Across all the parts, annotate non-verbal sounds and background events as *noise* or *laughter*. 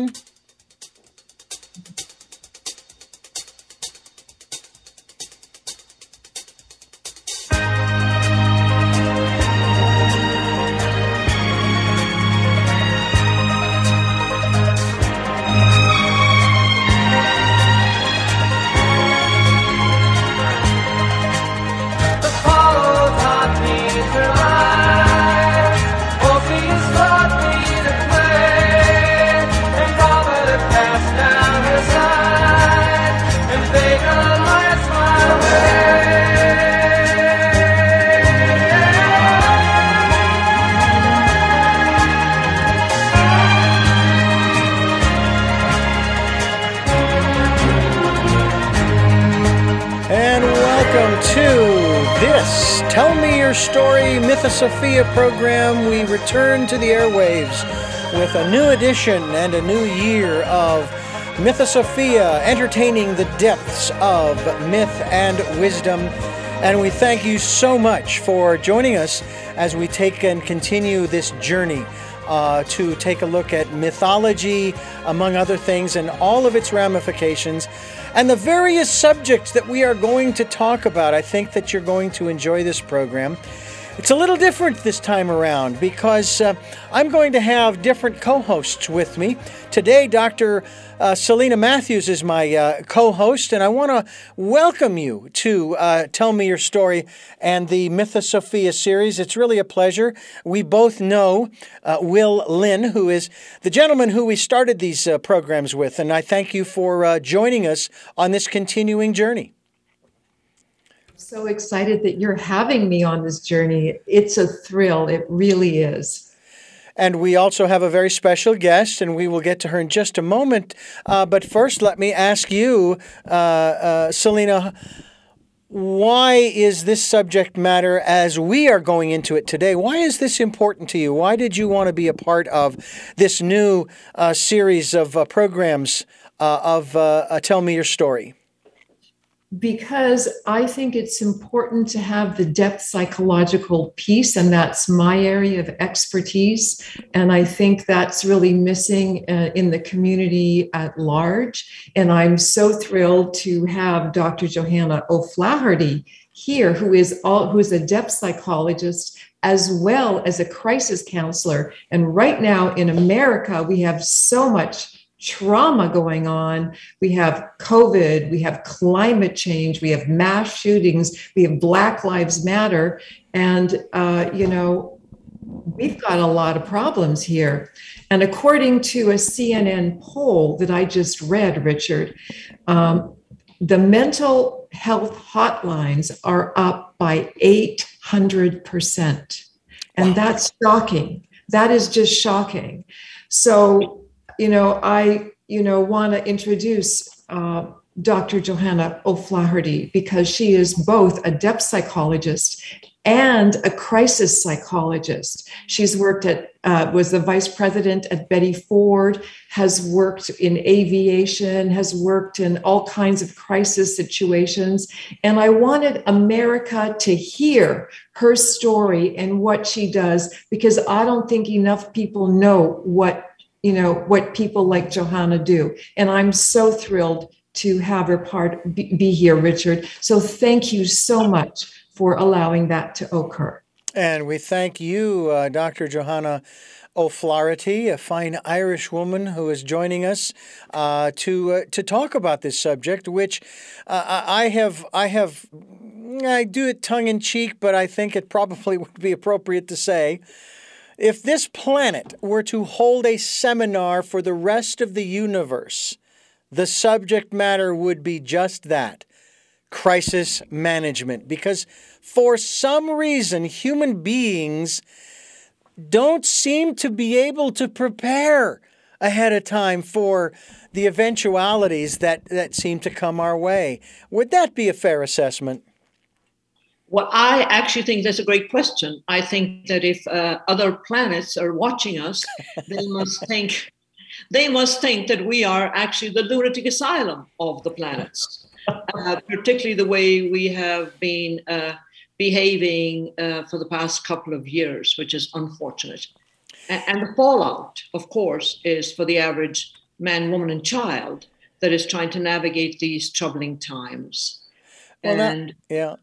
Mm-hmm. Sophia program, we return to the airwaves with a new edition and a new year of Mythosophia, entertaining the depths of myth and wisdom. And we thank you so much for joining us as we take and continue this journey uh, to take a look at mythology, among other things, and all of its ramifications, and the various subjects that we are going to talk about. I think that you're going to enjoy this program. It's a little different this time around because uh, I'm going to have different co hosts with me. Today, Dr. Uh, Selena Matthews is my uh, co host, and I want to welcome you to uh, Tell Me Your Story and the Mythosophia series. It's really a pleasure. We both know uh, Will Lynn, who is the gentleman who we started these uh, programs with, and I thank you for joining us on this continuing journey so excited that you're having me on this journey. It's a thrill. It really is. And we also have a very special guest, and we will get to her in just a moment. Uh, but first, let me ask you, uh, uh, Selena, why is this subject matter, as we are going into it today, why is this important to you? Why did you want to be a part of this new uh, series of uh, programs uh, of Tell Me Your Story? Because I think it's important to have the depth psychological piece, and that's my area of expertise. And I think that's really missing uh, in the community at large. And I'm so thrilled to have Dr. Johanna O'Flaherty here, who is all who's a depth psychologist as well as a crisis counselor. And right now in America, we have so much trauma going on. We have COVID, we have climate change, we have mass shootings, we have Black Lives Matter. And, uh, you know, we've got a lot of problems here. And according to a CNN poll that I just read, Richard, um, the mental health hotlines are up by 800%. And that's shocking. That is just shocking. So you know, I, you know, want to introduce uh, Dr. Johanna O'Flaherty because she is both a depth psychologist and a crisis psychologist. She's worked at, uh, was the vice president at Betty Ford, has worked in aviation, has worked in all kinds of crisis situations. And I wanted America to hear her story and what she does because I don't think enough people know what you know what people like johanna do. And i'm so thrilled to have her part be here richard. So thank you so much for allowing that to occur. And we thank you uh, dr johanna O'Flaherty, a fine Irish woman who is joining us uh, to uh, to talk about this subject, which uh, I have I have I do it tongue in cheek, but I think it probably *laughs* would be appropriate to say if this planet were to hold a seminar for the rest of the universe, the subject matter would be just that crisis management. Because for some reason, human beings don't seem to be able to prepare ahead of time for the eventualities that, that seem to come our way. Would that be a fair assessment? Well, I actually think that's a great question. I think that if uh, other planets are watching us, they *laughs* must think they must think that we are actually the lunatic asylum of the planets, uh, particularly the way we have been uh, behaving uh, for the past couple of years, which is unfortunate. And, and the fallout, of course, is for the average man, woman, and child that is trying to navigate these troubling times. Well, and that, yeah.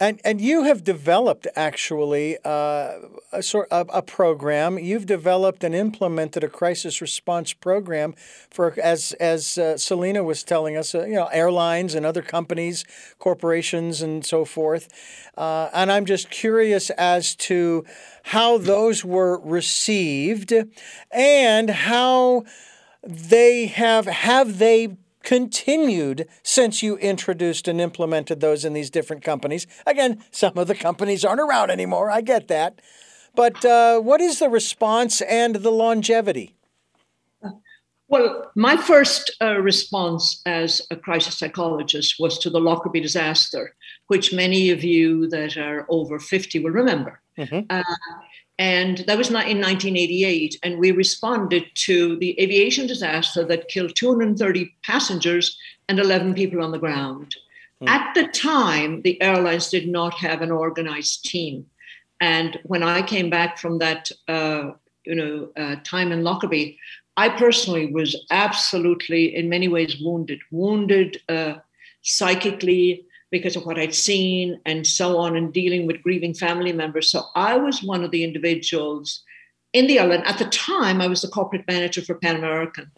And and you have developed actually uh, a sort of a program. You've developed and implemented a crisis response program for as as uh, Selena was telling us, uh, you know, airlines and other companies, corporations, and so forth. Uh, and I'm just curious as to how those were received and how they have have they continued since you introduced and implemented those in these different companies. Again, some of the companies aren't around anymore. I get that. But uh, what is the response and the longevity? Well, my first uh, response as a crisis psychologist was to the Lockerbie disaster, which many of you that are over 50 will remember. Mm-hmm. Uh, and that was in 1988. And we responded to the aviation disaster that killed 230 passengers and 11 people on the ground. Mm. At the time, the airlines did not have an organized team. And when I came back from that, uh, you know, uh, time in Lockerbie, I personally was absolutely, in many ways, wounded, wounded uh, psychically, because of what I'd seen and so on, and dealing with grieving family members. So I was one of the individuals in the airline. At the time, I was the corporate manager for Pan American.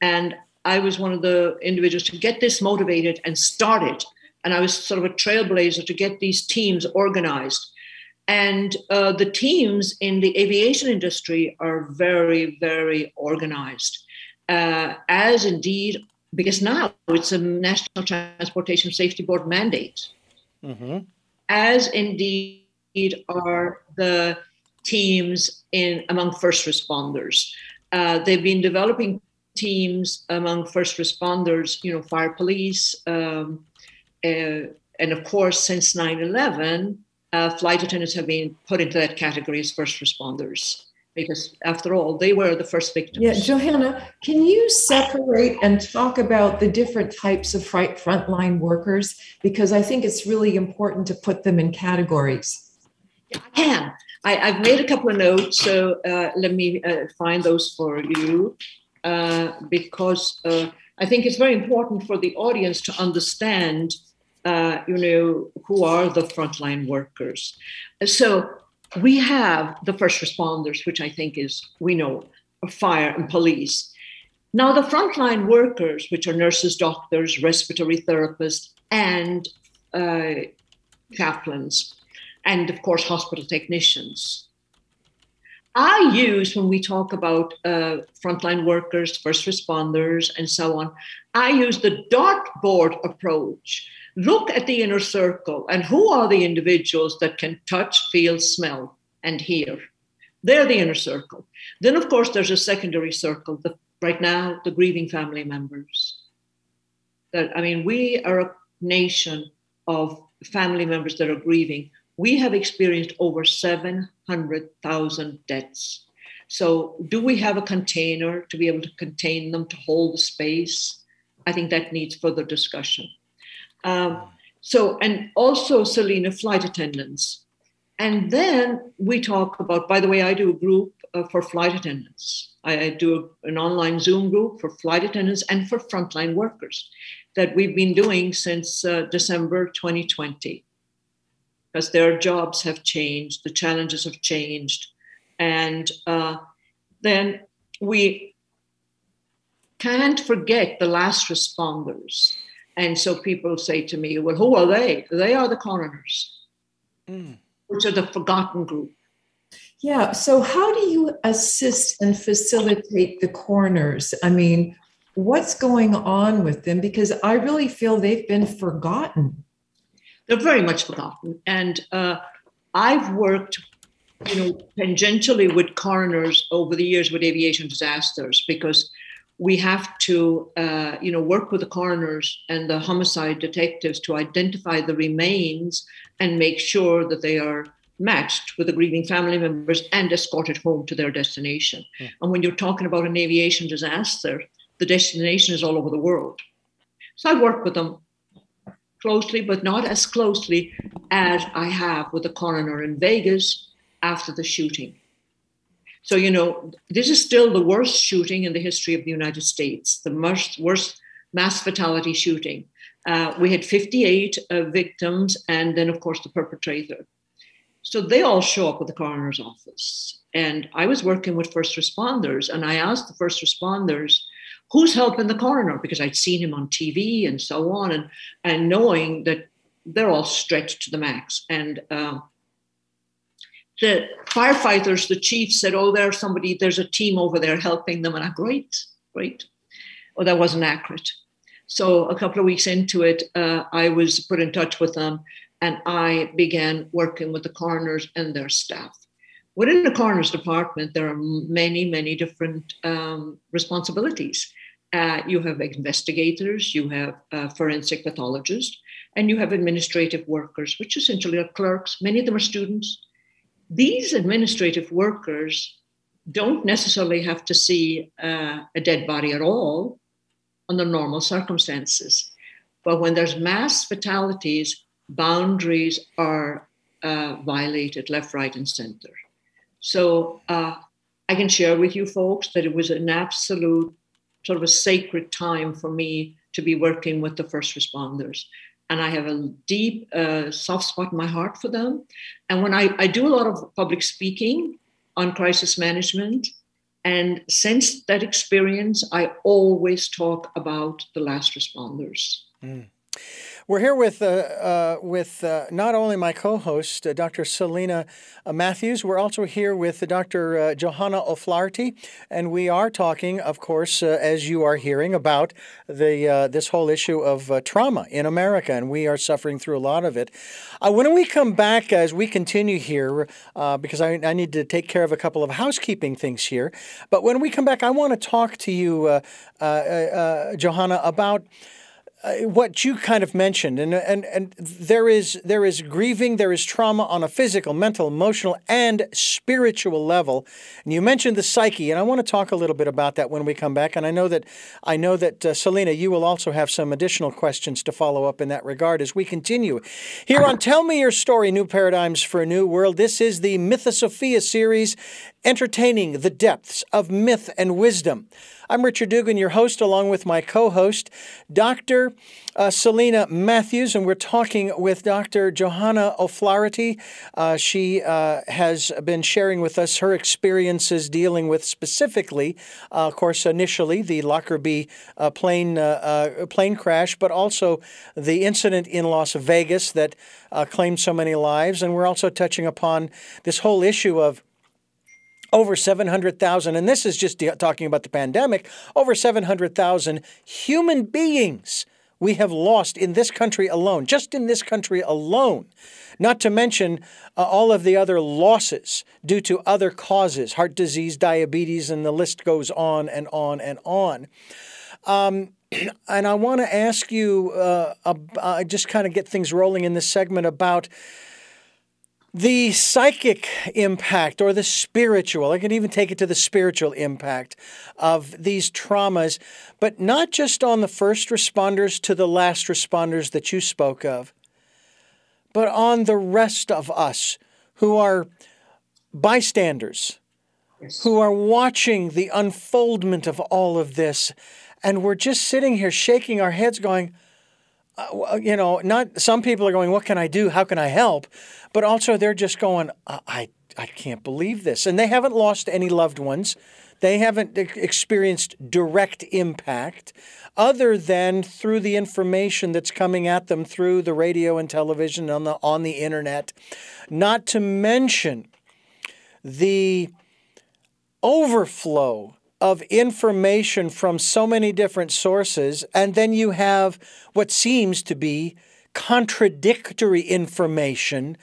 And I was one of the individuals to get this motivated and started. And I was sort of a trailblazer to get these teams organized. And uh, the teams in the aviation industry are very, very organized, uh, as indeed because now it's a National Transportation Safety Board mandate, mm-hmm. as indeed are the teams in among first responders. Uh, they've been developing teams among first responders, you know, fire police, um, uh, and of course, since 9 11, uh, flight attendants have been put into that category as first responders because after all, they were the first victims. Yeah, Johanna, can you separate and talk about the different types of frontline workers? Because I think it's really important to put them in categories. Yeah, I can. I, have made a couple of notes, so uh, let me uh, find those for you uh, because uh, I think it's very important for the audience to understand, uh, you know, who are the frontline workers. So we have the first responders, which I think is, we know, fire and police. Now, the frontline workers, which are nurses, doctors, respiratory therapists, and uh, chaplains, and of course, hospital technicians. I use, when we talk about uh, frontline workers, first responders, and so on, I use the dartboard approach look at the inner circle and who are the individuals that can touch, feel, smell, and hear. They're the inner circle. Then, of course, there's a secondary circle. The, right now, the grieving family members. That I mean, we are a nation of family members that are grieving. We have experienced over 700,000 deaths. So, do we have a container to be able to contain them, to hold the space? I think that needs further discussion. Um, so, and also Selena flight attendants. And then we talk about, by the way, I do a group uh, for flight attendants. I, I do a, an online Zoom group for flight attendants and for frontline workers that we've been doing since uh, December 2020 because their jobs have changed, the challenges have changed. And uh, then we can't forget the last responders and so people say to me, well, who are they? They are the coroners, mm. which are the forgotten group. Yeah. So, how do you assist and facilitate the coroners? I mean, what's going on with them? Because I really feel they've been forgotten. They're very much forgotten. And uh, I've worked, you know, tangentially with coroners over the years with aviation disasters because we have to, uh, you know, work with the coroners and the homicide detectives to identify the remains and make sure that they are matched with the grieving family members and escorted home to their destination. Yeah. And when you're talking about an aviation disaster, the destination is all over the world. So I work with them closely, but not as closely as I have with the coroner in Vegas after the shooting. So, you know, this is still the worst shooting in the history of the United States, the worst, worst mass fatality shooting. Uh, we had 58 uh, victims, and then, of course, the perpetrator. So they all show up at the coroner's office. And I was working with first responders, and I asked the first responders, who's helping the coroner? Because I'd seen him on TV and so on, and, and knowing that they're all stretched to the max. And uh, the firefighters, the chief said, Oh, there's somebody, there's a team over there helping them. And I, great, great. Well, that wasn't accurate. So a couple of weeks into it, uh, I was put in touch with them and I began working with the coroners and their staff. Within the coroner's department, there are many, many different um, responsibilities. Uh, you have investigators, you have uh, forensic pathologists, and you have administrative workers, which essentially are clerks. Many of them are students. These administrative workers don't necessarily have to see uh, a dead body at all under normal circumstances. But when there's mass fatalities, boundaries are uh, violated left, right, and center. So uh, I can share with you folks that it was an absolute sort of a sacred time for me to be working with the first responders. And I have a deep uh, soft spot in my heart for them. And when I, I do a lot of public speaking on crisis management, and since that experience, I always talk about the last responders. Mm. We're here with uh, uh, with uh, not only my co-host uh, Dr. Selena uh, Matthews. We're also here with Dr. Uh, Johanna O'Flaherty, and we are talking, of course, as you are hearing, about the this whole issue of trauma in America, and we are suffering through a lot of it. when we come back, as we continue here, because I, I, need to take care of a couple of housekeeping things here, but when we come back, I want to talk to you, Johanna, about what you kind of mentioned, and, and and there is there is grieving, there is trauma on a physical, mental, emotional, and spiritual level. And you mentioned the psyche, and I want to talk a little bit about that when we come back. And I know that I know that uh, Selena, you will also have some additional questions to follow up in that regard as we continue here on Tell Me Your Story: New Paradigms for a New World. This is the Mythosophia series, entertaining the depths of myth and wisdom. I'm Richard Dugan, your host, along with my co host, Dr. Uh, Selena Matthews, and we're talking with Dr. Johanna O'Flaherty. Uh, she uh, has been sharing with us her experiences dealing with specifically, uh, of course, initially the Lockerbie uh, plane, uh, plane crash, but also the incident in Las Vegas that claimed so many lives. And we're also touching upon this whole issue of over 700,000, and this is just talking about the pandemic, over 700,000 human beings we have lost in this country alone, just in this country alone. Not to mention uh, all of the other losses due to other causes, heart disease, diabetes, and the list goes on and on and on. Um, *clears throat* and I want to ask you, uh, uh, just kind of get things rolling in this segment about the psychic impact or the spiritual, I can even take it to the spiritual impact of these traumas, but not just on the first responders to the last responders that you spoke of, but on the rest of us who are bystanders, yes. who are watching the unfoldment of all of this. And we're just sitting here shaking our heads, going, uh, you know, not some people are going, "What can I do? How can I help?" But also, they're just going, "I, I can't believe this," and they haven't lost any loved ones. They haven't experienced direct impact other than through the information that's coming at them through the radio and television on the on the internet. Not to mention the overflow of information from so many different sources, and then you have what seems to be contradictory information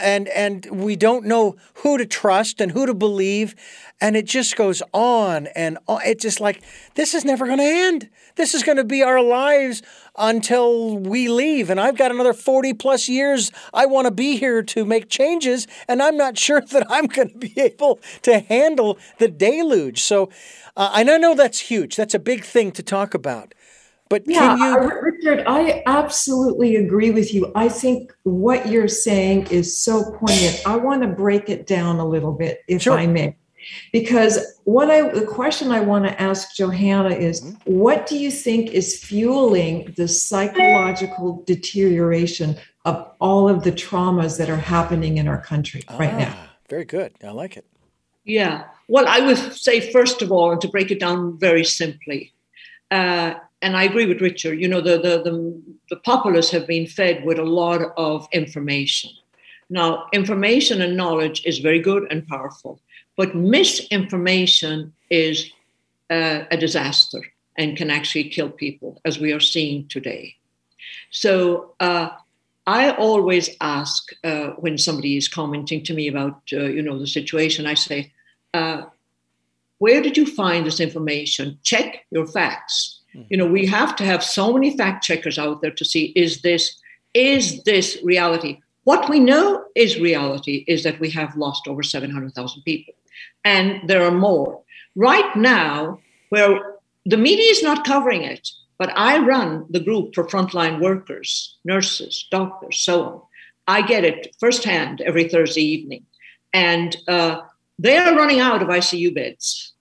and and we don't know who to trust and who to believe and it just goes on and on. it's just like this is never going to end. This is going to be our lives until we leave and i've got another 40 plus years i want to be here to make changes and i'm not *laughs* sure that i'm going to be able to handle the deluge. So uh, and i know that's huge. That's a big thing to talk about but yeah, you... uh, Richard, I absolutely agree with you. I think what you're saying is so poignant. I want to break it down a little bit, if sure. I may. because what I the question I want to ask Johanna is mm-hmm. what do you think is fueling the psychological deterioration of all of the traumas that are happening in our country ah, right now? Very good. I like it. Yeah. Well, I would say first of all, and to break it down very simply, uh, and I agree with Richard. You know, the, the the the populace have been fed with a lot of information. Now, information and knowledge is very good and powerful but misinformation is uh, a disaster and can actually kill people, as we are seeing today. So uh, I always ask uh, when somebody is commenting to me about, uh, you know, the situation. I say, uh, "Where did you find this information? Check your facts." You know, we have to have so many fact checkers out there to see is this is this reality. What we know is reality is that we have lost over 700,000 people and there are more. Right now, where the media is not covering it, but I run the group for frontline workers, nurses, doctors, so on. I get it firsthand every Thursday evening. And uh, they are running out of ICU beds.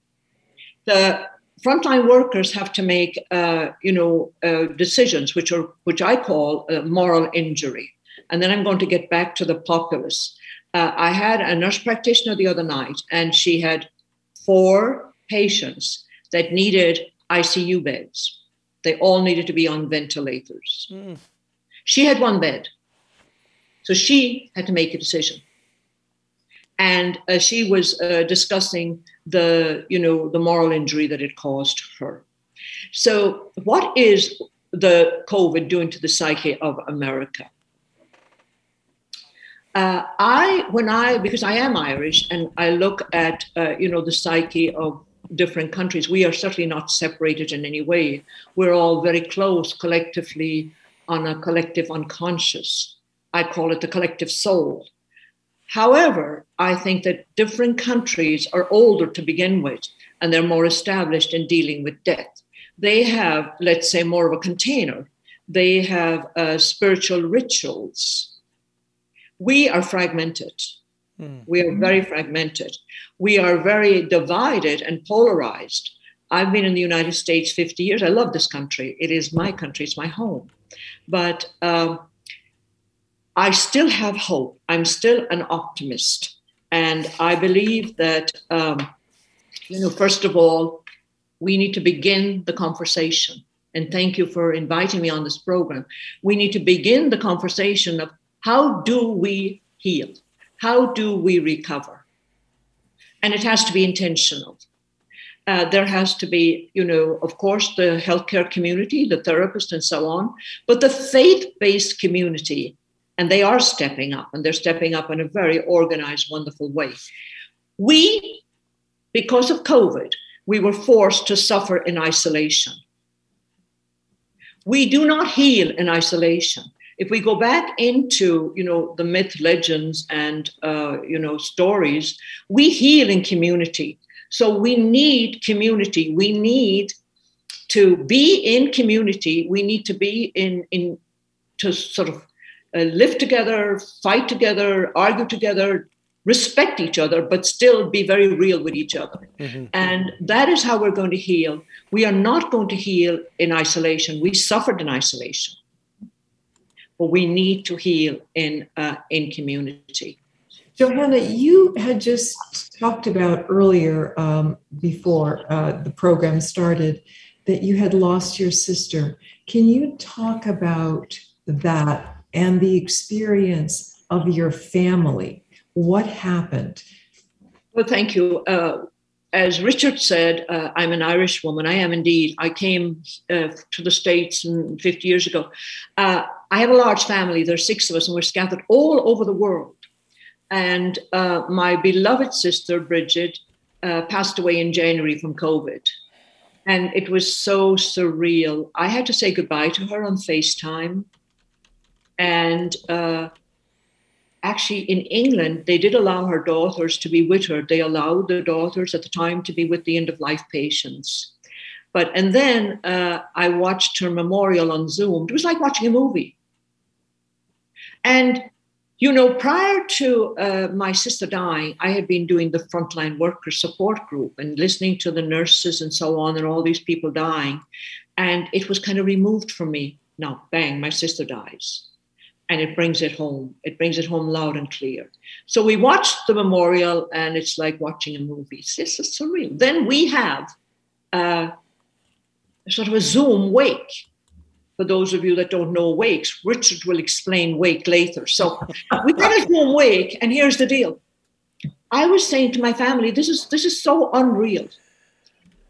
The frontline workers have to make, uh, you know, uh, decisions which are which I call moral injury. And then I'm going to get back to the populace. Uh, I had a nurse practitioner the other night, and she had four patients that needed ICU beds. They all needed to be on ventilators. Mm. She had one bed. So she had to make a decision. And uh, she was uh, discussing the, you know, the moral injury that it caused her. So, what is the COVID doing to the psyche of America? Uh, I, when I, because I am Irish, and I look at, uh, you know, the psyche of different countries, we are certainly not separated in any way. We're all very close collectively on a collective unconscious. I call it the collective soul. However, I think that different countries are older to begin with, and they're more established in dealing with death. They have, let's say, more of a container. They have uh, spiritual rituals we are fragmented. Mm. We are very fragmented. We are very divided and polarized. I've been in the United States 50 years. I love this country. It is my country, it's my home. But um, I still have hope. I'm still an optimist. And I believe that, um, you know, first of all, we need to begin the conversation. And thank you for inviting me on this program. We need to begin the conversation of how do we heal? How do we recover? And it has to be intentional. Uh, there has to be, you know, of course, the healthcare community, the therapist, and so on, but the faith based community, and they are stepping up, and they're stepping up in a very organized, wonderful way. We, because of COVID, we were forced to suffer in isolation. We do not heal in isolation if we go back into you know the myth legends and uh, you know stories we heal in community so we need community we need to be in community we need to be in in to sort of uh, live together fight together argue together respect each other but still be very real with each other mm-hmm. and that is how we're going to heal we are not going to heal in isolation we suffered in isolation but we need to heal in uh, in community. Johanna, you had just talked about earlier um, before uh, the program started that you had lost your sister. Can you talk about that and the experience of your family? What happened? Well, thank you. Uh, as Richard said, uh, I'm an Irish woman. I am indeed. I came uh, to the States 50 years ago. Uh, I have a large family. There's six of us, and we're scattered all over the world. And uh, my beloved sister, Bridget, uh, passed away in January from COVID. And it was so surreal. I had to say goodbye to her on FaceTime. And uh, actually, in England, they did allow her daughters to be with her. They allowed the daughters at the time to be with the end of life patients. But and then uh, I watched her memorial on Zoom. It was like watching a movie. And You know, prior to uh, my sister dying, I had been doing the frontline worker support group and listening to the nurses and so on, and all these people dying. And it was kind of removed from me. Now, bang, my sister dies. And it brings it home. It brings it home loud and clear. So we watched the memorial, and it's like watching a movie. It's just surreal. Then we have uh, sort of a Zoom wake for those of you that don't know wakes, Richard will explain wake later. So we had a Zoom wake, and here's the deal. I was saying to my family, this is this is so unreal.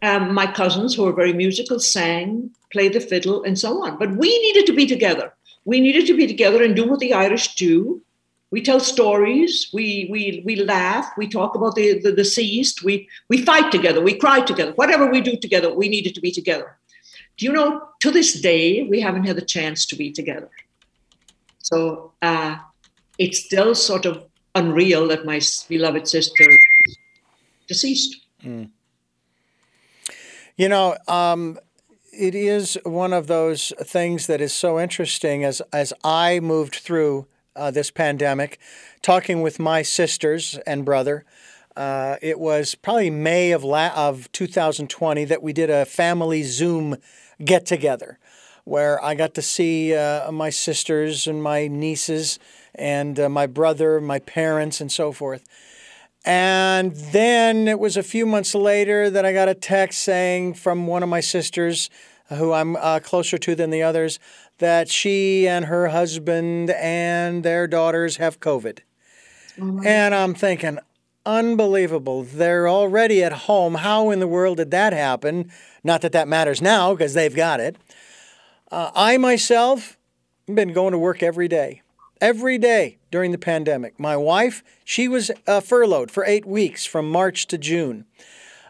Um, my cousins, who are very musical, sang, played the fiddle, and so on. But we needed to be together. We needed to be together and do what the Irish do. We tell stories. We we we laugh. We talk about the, the deceased. We we fight together. We cry together. Whatever we do together, we needed to be together. Do you know, to this day, we haven't had the chance to be together. So uh, it's still sort of unreal that my beloved sister is deceased. Mm. You know, um, it is one of those things that is so interesting as as I moved through uh, this pandemic, talking with my sisters and brother. Uh, it was probably May of la- of 2020 that we did a family Zoom get together where I got to see uh, my sisters and my nieces and uh, my brother, my parents, and so forth. And then it was a few months later that I got a text saying from one of my sisters, who I'm uh, closer to than the others, that she and her husband and their daughters have COVID. Oh and I'm thinking, unbelievable. They're already at home. How in the world did that happen? Not that that matters now because they've got it. Uh, I myself have been going to work every day, every day during the pandemic. My wife, she was uh, furloughed for eight weeks from March to June.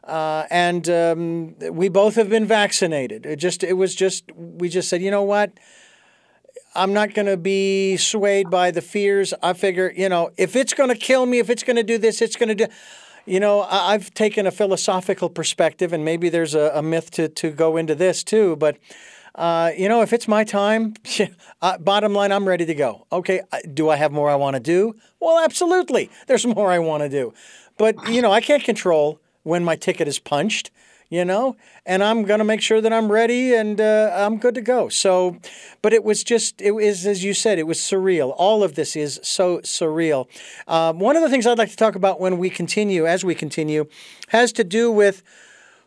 Uh, and um, we both have been vaccinated. It just, it was just, we just said, you know what? I'm not going to be swayed by the fears. I figure, you know, if it's going to kill me, if it's going to do this, it's going to do. You know, I've taken a philosophical perspective, and maybe there's a, a myth to, to go into this too. But, uh, you know, if it's my time, *laughs* uh, bottom line, I'm ready to go. Okay, do I have more I want to do? Well, absolutely. There's *laughs* more I want to do. But, you know, I can't control when my ticket is punched you know, and I'm going to make sure that I'm ready and uh, I'm good to go. So, but it was just, it was, as you said, it was surreal. All of this is so surreal. Um, one of the things I'd like to talk about when we continue, as we continue, has to do with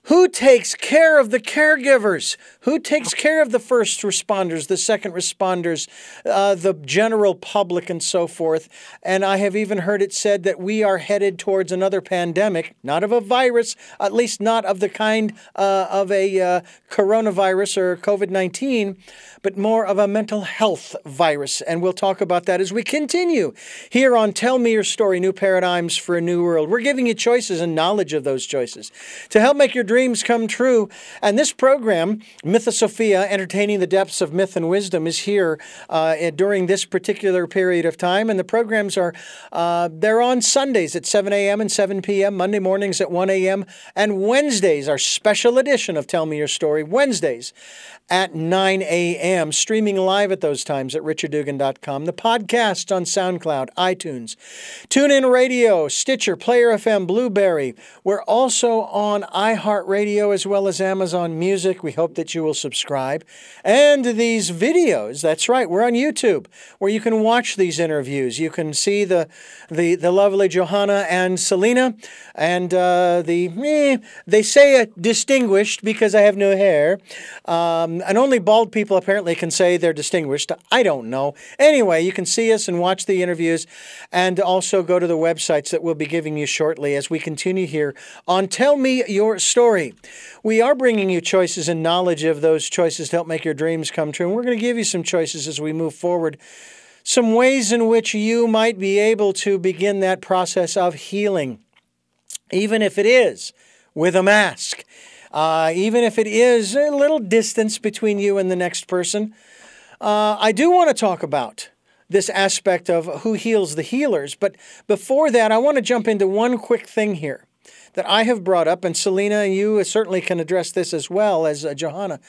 who takes care of the caregivers? Who takes care of the first responders, the second responders, uh, the general public, and so forth? And I have even heard it said that we are headed towards another pandemic, not of a virus, at least not of the kind uh, of a uh, coronavirus or COVID 19, but more of a mental health virus. And we'll talk about that as we continue here on Tell Me Your Story New Paradigms for a New World. We're giving you choices and knowledge of those choices to help make your dreams come true. And this program, Mythosophia, Entertaining the Depths of Myth and Wisdom, is here uh, during this particular period of time. And the programs are uh, they're on Sundays at 7 a.m. and 7 p.m., Monday mornings at 1 a.m., and Wednesdays, our special edition of Tell Me Your Story, Wednesdays at 9 a.m., streaming live at those times at richarddugan.com. The podcast on SoundCloud, iTunes, TuneIn Radio, Stitcher, Player FM, Blubrry. We're also on iHeartRadio as well as Amazon Music. We hope that you will subscribe. And these videos, that's right, we're on YouTube where you can watch these interviews. You can see the, the, the lovely Johanna and Selena and uh, the, eh, they say distinguished because I have no hair. Um, and only bald people apparently can say they're distinguished. I don't know. Anyway, you can see us and watch the interviews and also go to the websites that we'll be giving you shortly as we continue here on Tell Me Your Story. We are bringing you choices and knowledge of those choices to help make your dreams come true. And we're going to give you some choices as we move forward some ways in which you might be able to begin that process of healing, even if it is with a mask uh, even if it is a little distance between you and the next person. Uh, I do want to talk about this aspect of who heals the healers. But before that, I want to jump into one quick thing here that I have brought up, and Selena, you certainly can address this as well as uh, Johanna.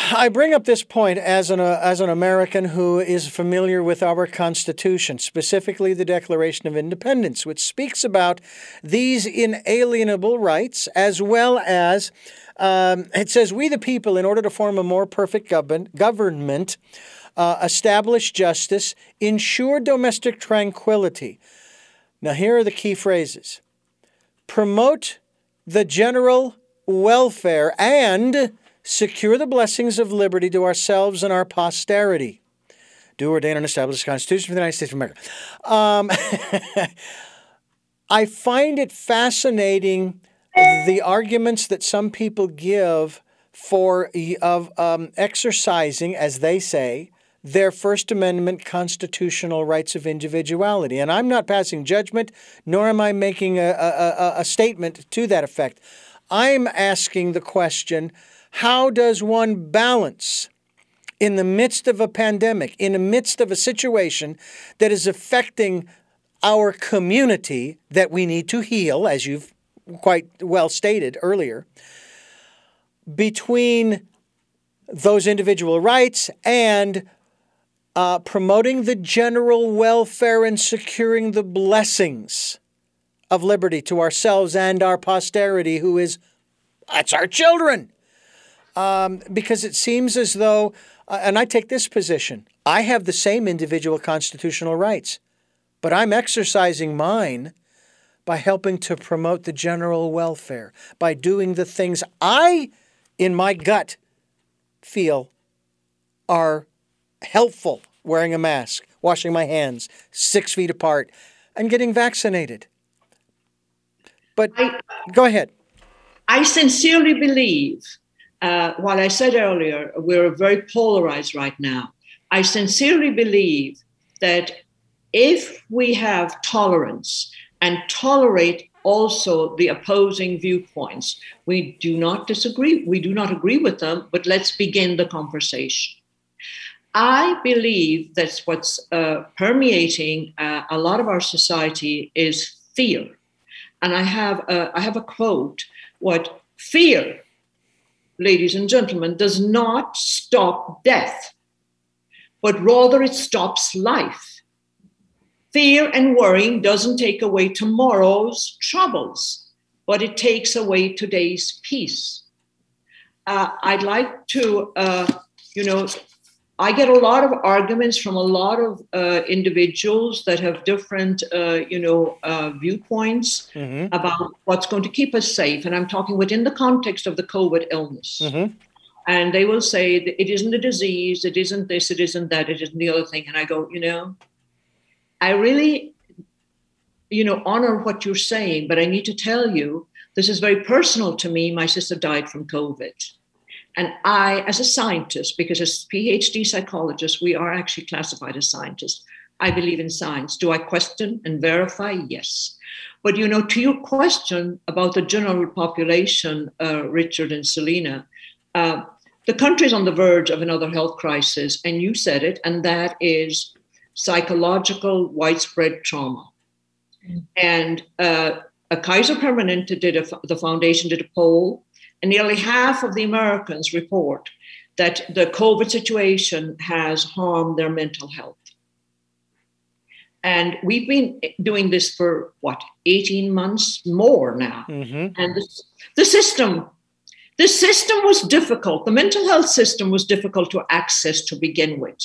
I bring up this point as an, uh, as an American who is familiar with our Constitution, specifically the Declaration of Independence, which speaks about these inalienable rights, as well as um, it says, We the people, in order to form a more perfect govern- government, uh, establish justice, ensure domestic tranquility. Now, here are the key phrases promote the general welfare and secure the blessings of liberty to ourselves and our posterity. Do ordain and establish the Constitution for the United States of America. Um, *laughs* I find it fascinating the arguments that some people give for of um, exercising, as they say, their First Amendment constitutional rights of individuality. And I'm not passing judgment, nor am I making a, a, a statement to that effect. I'm asking the question how does one balance in the midst of a pandemic, in the midst of a situation that is affecting our community that we need to heal, as you've quite well stated earlier, between those individual rights and uh, promoting the general welfare and securing the blessings of liberty to ourselves and our posterity, who is, that's our children. Um, because it seems as though, uh, and I take this position, I have the same individual constitutional rights, but I'm exercising mine by helping to promote the general welfare, by doing the things I, in my gut, feel are helpful wearing a mask, washing my hands six feet apart, and getting vaccinated. But I, go ahead. I sincerely believe, uh, while I said earlier, we're very polarized right now. I sincerely believe that if we have tolerance and tolerate also the opposing viewpoints, we do not disagree, we do not agree with them, but let's begin the conversation. I believe that what's uh, permeating uh, a lot of our society is fear. And I have a, I have a quote what fear, ladies and gentlemen, does not stop death, but rather it stops life. Fear and worrying doesn't take away tomorrow's troubles, but it takes away today's peace. Uh, I'd like to, uh, you know, I get a lot of arguments from a lot of uh, individuals that have different, uh, you know, uh, viewpoints mm-hmm. about what's going to keep us safe. And I'm talking within the context of the COVID illness. Mm-hmm. And they will say it isn't a disease, it isn't this, it isn't that, it isn't the other thing. And I go, you know, I really, you know, honor what you're saying, but I need to tell you this is very personal to me. My sister died from COVID. And I, as a scientist, because as PhD psychologists, we are actually classified as scientists, I believe in science. Do I question and verify? Yes. But you know, to your question about the general population, uh, Richard and Selena, uh, the country is on the verge of another health crisis, and you said it, and that is psychological widespread trauma. Mm. And uh, a Kaiser Permanente did a, the foundation did a poll and nearly half of the Americans report that the COVID situation has harmed their mental health. And we've been doing this for what, 18 months more now. Mm-hmm. And the, the system, the system was difficult. The mental health system was difficult to access to begin with.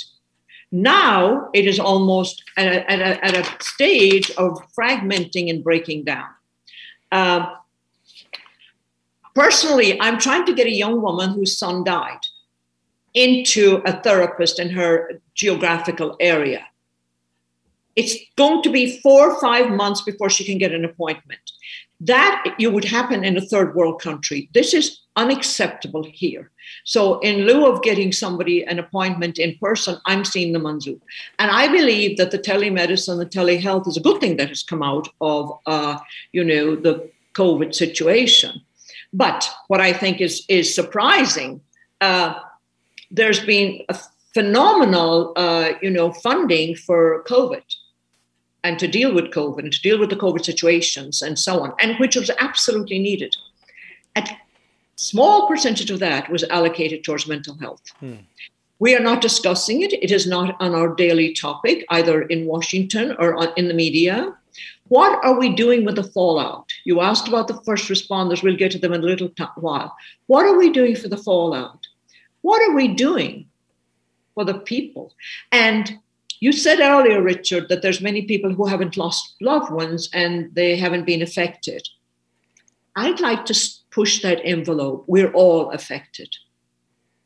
Now it is almost at a, at a, at a stage of fragmenting and breaking down. Uh, Personally, I'm trying to get a young woman whose son died into a therapist in her geographical area. It's going to be four or five months before she can get an appointment. That you would happen in a third world country. This is unacceptable here. So, in lieu of getting somebody an appointment in person, I'm seeing them on Zoom. And I believe that the telemedicine, the telehealth is a good thing that has come out of, uh, you know, the COVID situation. But what I think is is surprising, uh, there's been a phenomenal, uh, you know, funding for COVID and to deal with COVID and to deal with the COVID situations and so on, and which was absolutely needed. At small percentage of that was allocated towards mental health. Hmm. We are not discussing it. It is not on our daily topic, either in Washington or on, in the media. What are we doing with the fallout? You asked about the first responders. We'll get to them in a little t- while. What are we doing for the fallout? What are we doing for the people? And you said earlier, Richard, that there's many people who haven't lost loved ones and they haven't been affected. I'd like to push that envelope. We're all affected.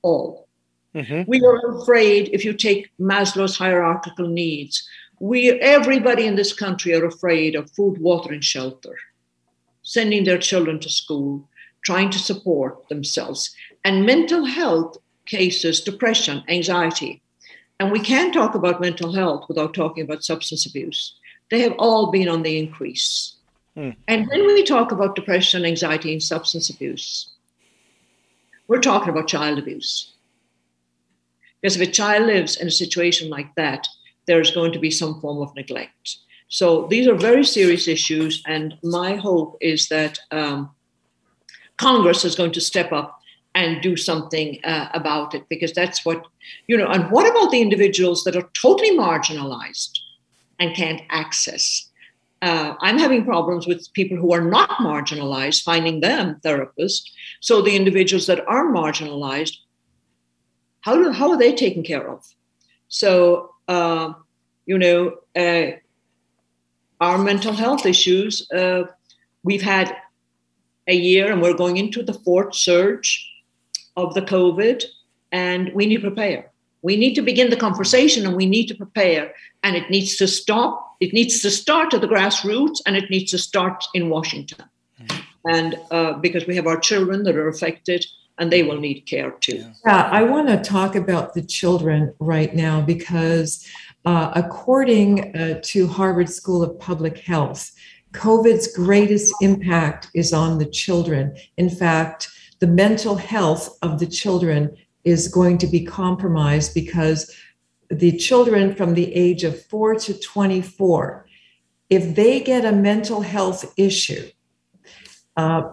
All. Mm-hmm. We are afraid if you take Maslow's hierarchical needs, we everybody in this country are afraid of food, water, and shelter, sending their children to school, trying to support themselves. And mental health cases, depression, anxiety. And we can't talk about mental health without talking about substance abuse. They have all been on the increase. Mm. And when we talk about depression, anxiety, and substance abuse, we're talking about child abuse. Because if a child lives in a situation like that, there's going to be some form of neglect. So these are very serious issues, and my hope is that um, Congress is going to step up and do something uh, about it because that's what, you know, and what about the individuals that are totally marginalized and can't access uh, I'm having problems with people who are not marginalized, finding them therapists. So the individuals that are marginalized, how, do, how are they taken care of? So, uh, you know, uh, our mental health issues, uh, we've had a year and we're going into the fourth surge of the COVID, and we need to prepare. We need to begin the conversation and we need to prepare, and it needs to stop it needs to start at the grassroots and it needs to start in Washington. Mm-hmm. And uh, because we have our children that are affected and they will need care too. Yeah, I want to talk about the children right now because, uh, according uh, to Harvard School of Public Health, COVID's greatest impact is on the children. In fact, the mental health of the children is going to be compromised because the children from the age of 4 to 24 if they get a mental health issue uh,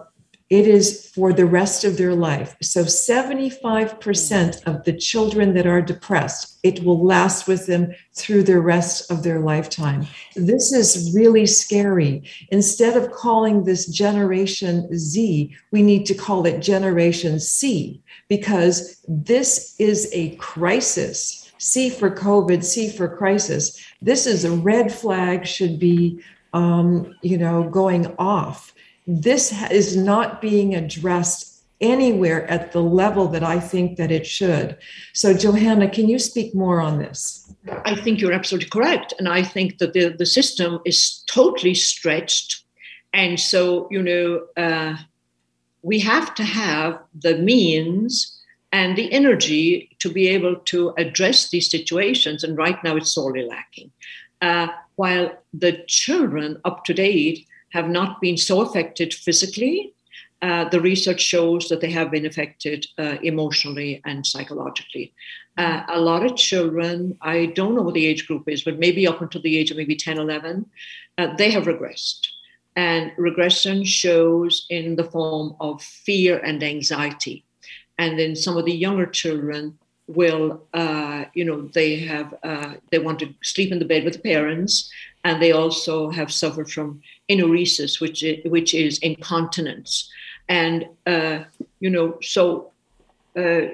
it is for the rest of their life. So 75% of the children that are depressed it will last with them through the rest of their lifetime. This is really scary. Instead of calling this generation z we need to call it generation c because this is a crisis. C for COVID, C for crisis. This is a red flag, should be, um, you know, going off. This is not being addressed anywhere at the level that I think that it should. So, Johanna, can you speak more on this? I think you're absolutely correct. And I think that the, the system is totally stretched. And so, you know, uh, we have to have the means and the energy to be able to address these situations. And right now it's sorely lacking. Uh, while the children up to date have not been so affected physically, uh, the research shows that they have been affected uh, emotionally and psychologically. Uh, a lot of children, I don't know what the age group is, but maybe up until the age of maybe 10, 11, uh, they have regressed. And regression shows in the form of fear and anxiety and then some of the younger children will uh, you know they have uh, they want to sleep in the bed with the parents and they also have suffered from enuresis which is, which is incontinence. And uh, you know so uh,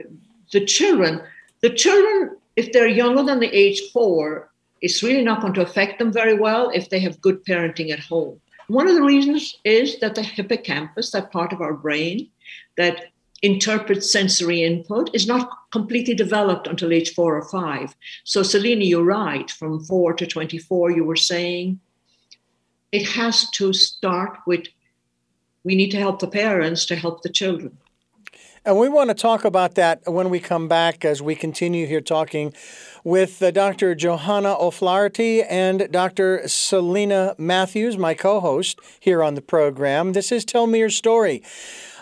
the children the children if they're younger than the age four it's really not going to affect them very well if they have good parenting at home. One of the reasons is that the hippocampus that part of our brain that interpret sensory input is not completely developed until age four or five. So, Selena, you're right. From four to 24, you were saying it has to start with we need to help the parents to help the children. And we want to talk about that when we come back as we continue here talking with uh, Dr. Johanna O'Flaherty and Dr. Selena Matthews, my co host here on the program. This is Tell Me Your Story.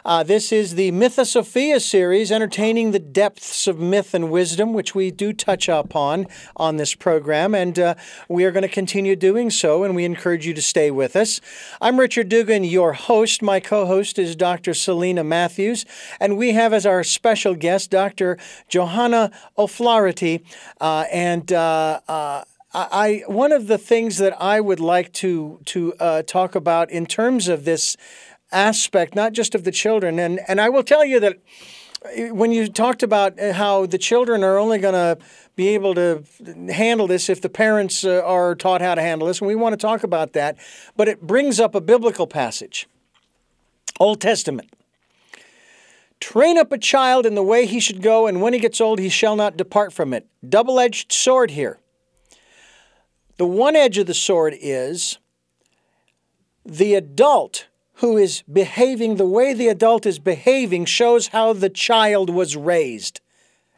Uh, this is the Mythosophia series, entertaining the depths of myth and wisdom, which we do touch upon on this program, and uh, we are going to continue doing so, and we encourage you to stay with us. I'm Richard Dugan, your host. My co host is Dr. Selena Matthews, and we have as our special guest Dr. Johanna O'Flaherty. Uh, and uh, uh, I, one of the things that I would like to to uh, talk about in terms of this aspect, not just of the children. And, and I will tell you that when you talked about how the children are only going to be able to handle this if the parents uh, are taught how to handle this, and we want to talk about that, but it brings up a biblical passage Old Testament. Train up a child in the way he should go, and when he gets old, he shall not depart from it. Double edged sword here. The one edge of the sword is the adult who is behaving the way the adult is behaving shows how the child was raised.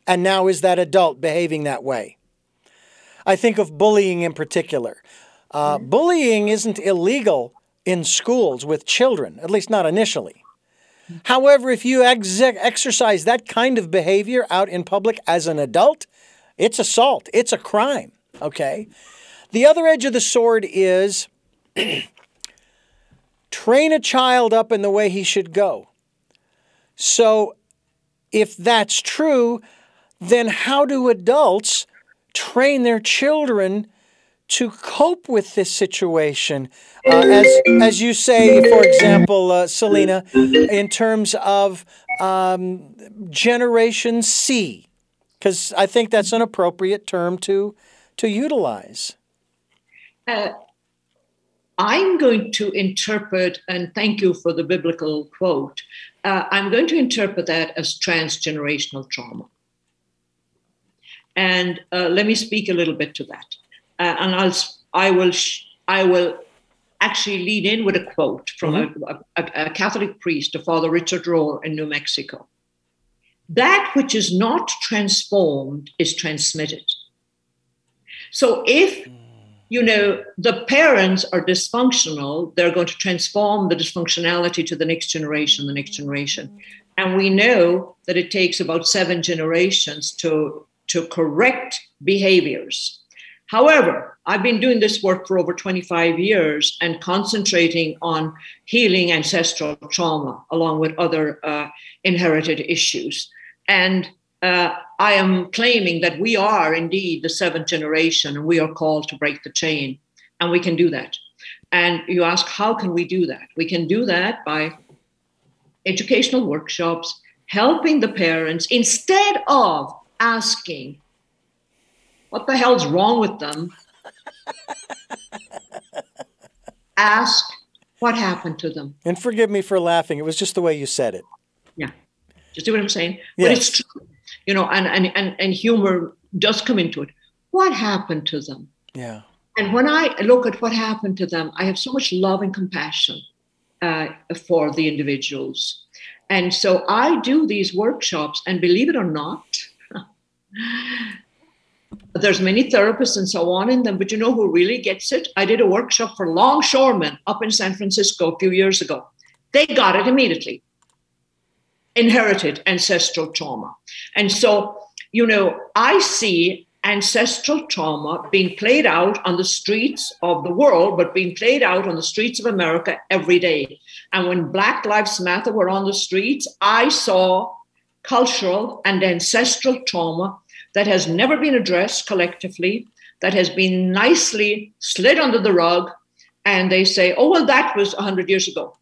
And now is that adult behaving that way? I think of bullying in particular. Uh, mm-hmm. Bullying isn't illegal in schools with children, at least not initially. However, if you ex- exercise that kind of behavior out in public as an adult, it's assault, it's a crime, okay? The other edge of the sword is *clears throat* train a child up in the way he should go. So, if that's true, then how do adults train their children to cope with this situation? Uh, as, as you say, for example, uh, Selena, in terms of um, Generation C, because I think that's an appropriate term to, to utilize. Uh, I'm going to interpret, and thank you for the biblical quote, uh, I'm going to interpret that as transgenerational trauma. And uh, let me speak a little bit to that. Uh, and I'll, I will, sh- I will actually lead in with a quote from mm-hmm. a, a, a Catholic priest, a Father Richard Rohr in New Mexico. That which is not transformed is transmitted. So if mm you know, the parents are dysfunctional, they're going to transform the dysfunctionality to the next generation, the next generation. And we know that it takes about seven generations to, to correct behaviors. However, I've been doing this work for over 25 years and concentrating on healing ancestral trauma along with other uh, inherited issues. And uh, I am claiming that we are indeed the seventh generation and we are called to break the chain. And we can do that. And you ask, how can we do that? We can do that by educational workshops, helping the parents instead of asking, what the hell's wrong with them? *laughs* Ask what happened to them. And forgive me for laughing. It was just the way you said it. Yeah. Just see what I'm saying? Yes. But it's true you know, and, and, and, and humor does come into it. What happened to them? Yeah. And when I look at what happened to them, I have so much love and compassion uh, for the individuals. And so I do these workshops, and believe it or not, *laughs* there's many therapists and so on in them, but you know who really gets it? I did a workshop for longshoremen up in San Francisco a few years ago. They got it immediately inherited ancestral trauma. And so, you know, I see ancestral trauma being played out on the streets of the world, but being played out on the streets of America every day. And when Black Lives Matter were on the streets, I saw cultural and ancestral trauma that has never been addressed collectively, that has been nicely slid under the rug. And they say, oh, well, that was 100 years ago.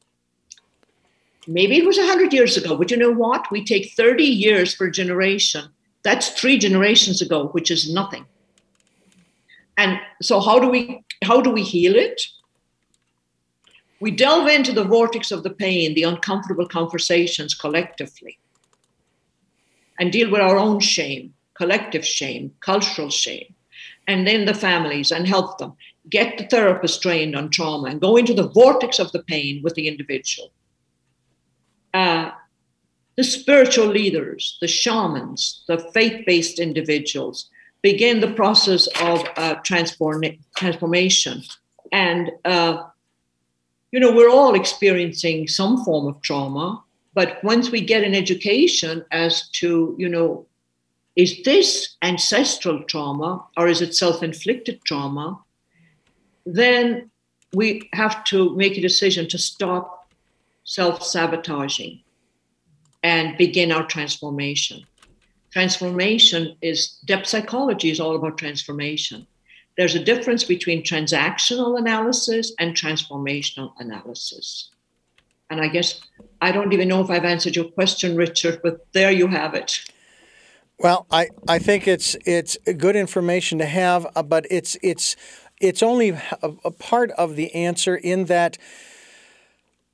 Maybe it was 100 years ago, but you know what? We take 30 years per generation. That's three generations ago, which is nothing. And so how do we how do we heal it? We delve into the vortex of the pain, the uncomfortable conversations collectively, and deal with our own shame, collective shame, cultural shame, and then the families and help them. Get the therapist trained on trauma and go into the vortex of the pain with the individual uh, the spiritual leaders, the shamans, the faith based individuals begin the process of uh, transform- transformation. And, uh, you know, we're all experiencing some form of trauma, But once we get an education as to, you know, is this ancestral trauma or is it self inflicted trauma? Then we have to make a decision to stop self sabotaging and begin our transformation. Transformation is depth psychology is all about transformation. There's a difference between transactional analysis and transformational analysis. And I guess I don't even know if I've answered your question, Richard, but there you have it. Well, I, I think it's it's good information to have, uh, but it's it's it's only a, a part of the answer in that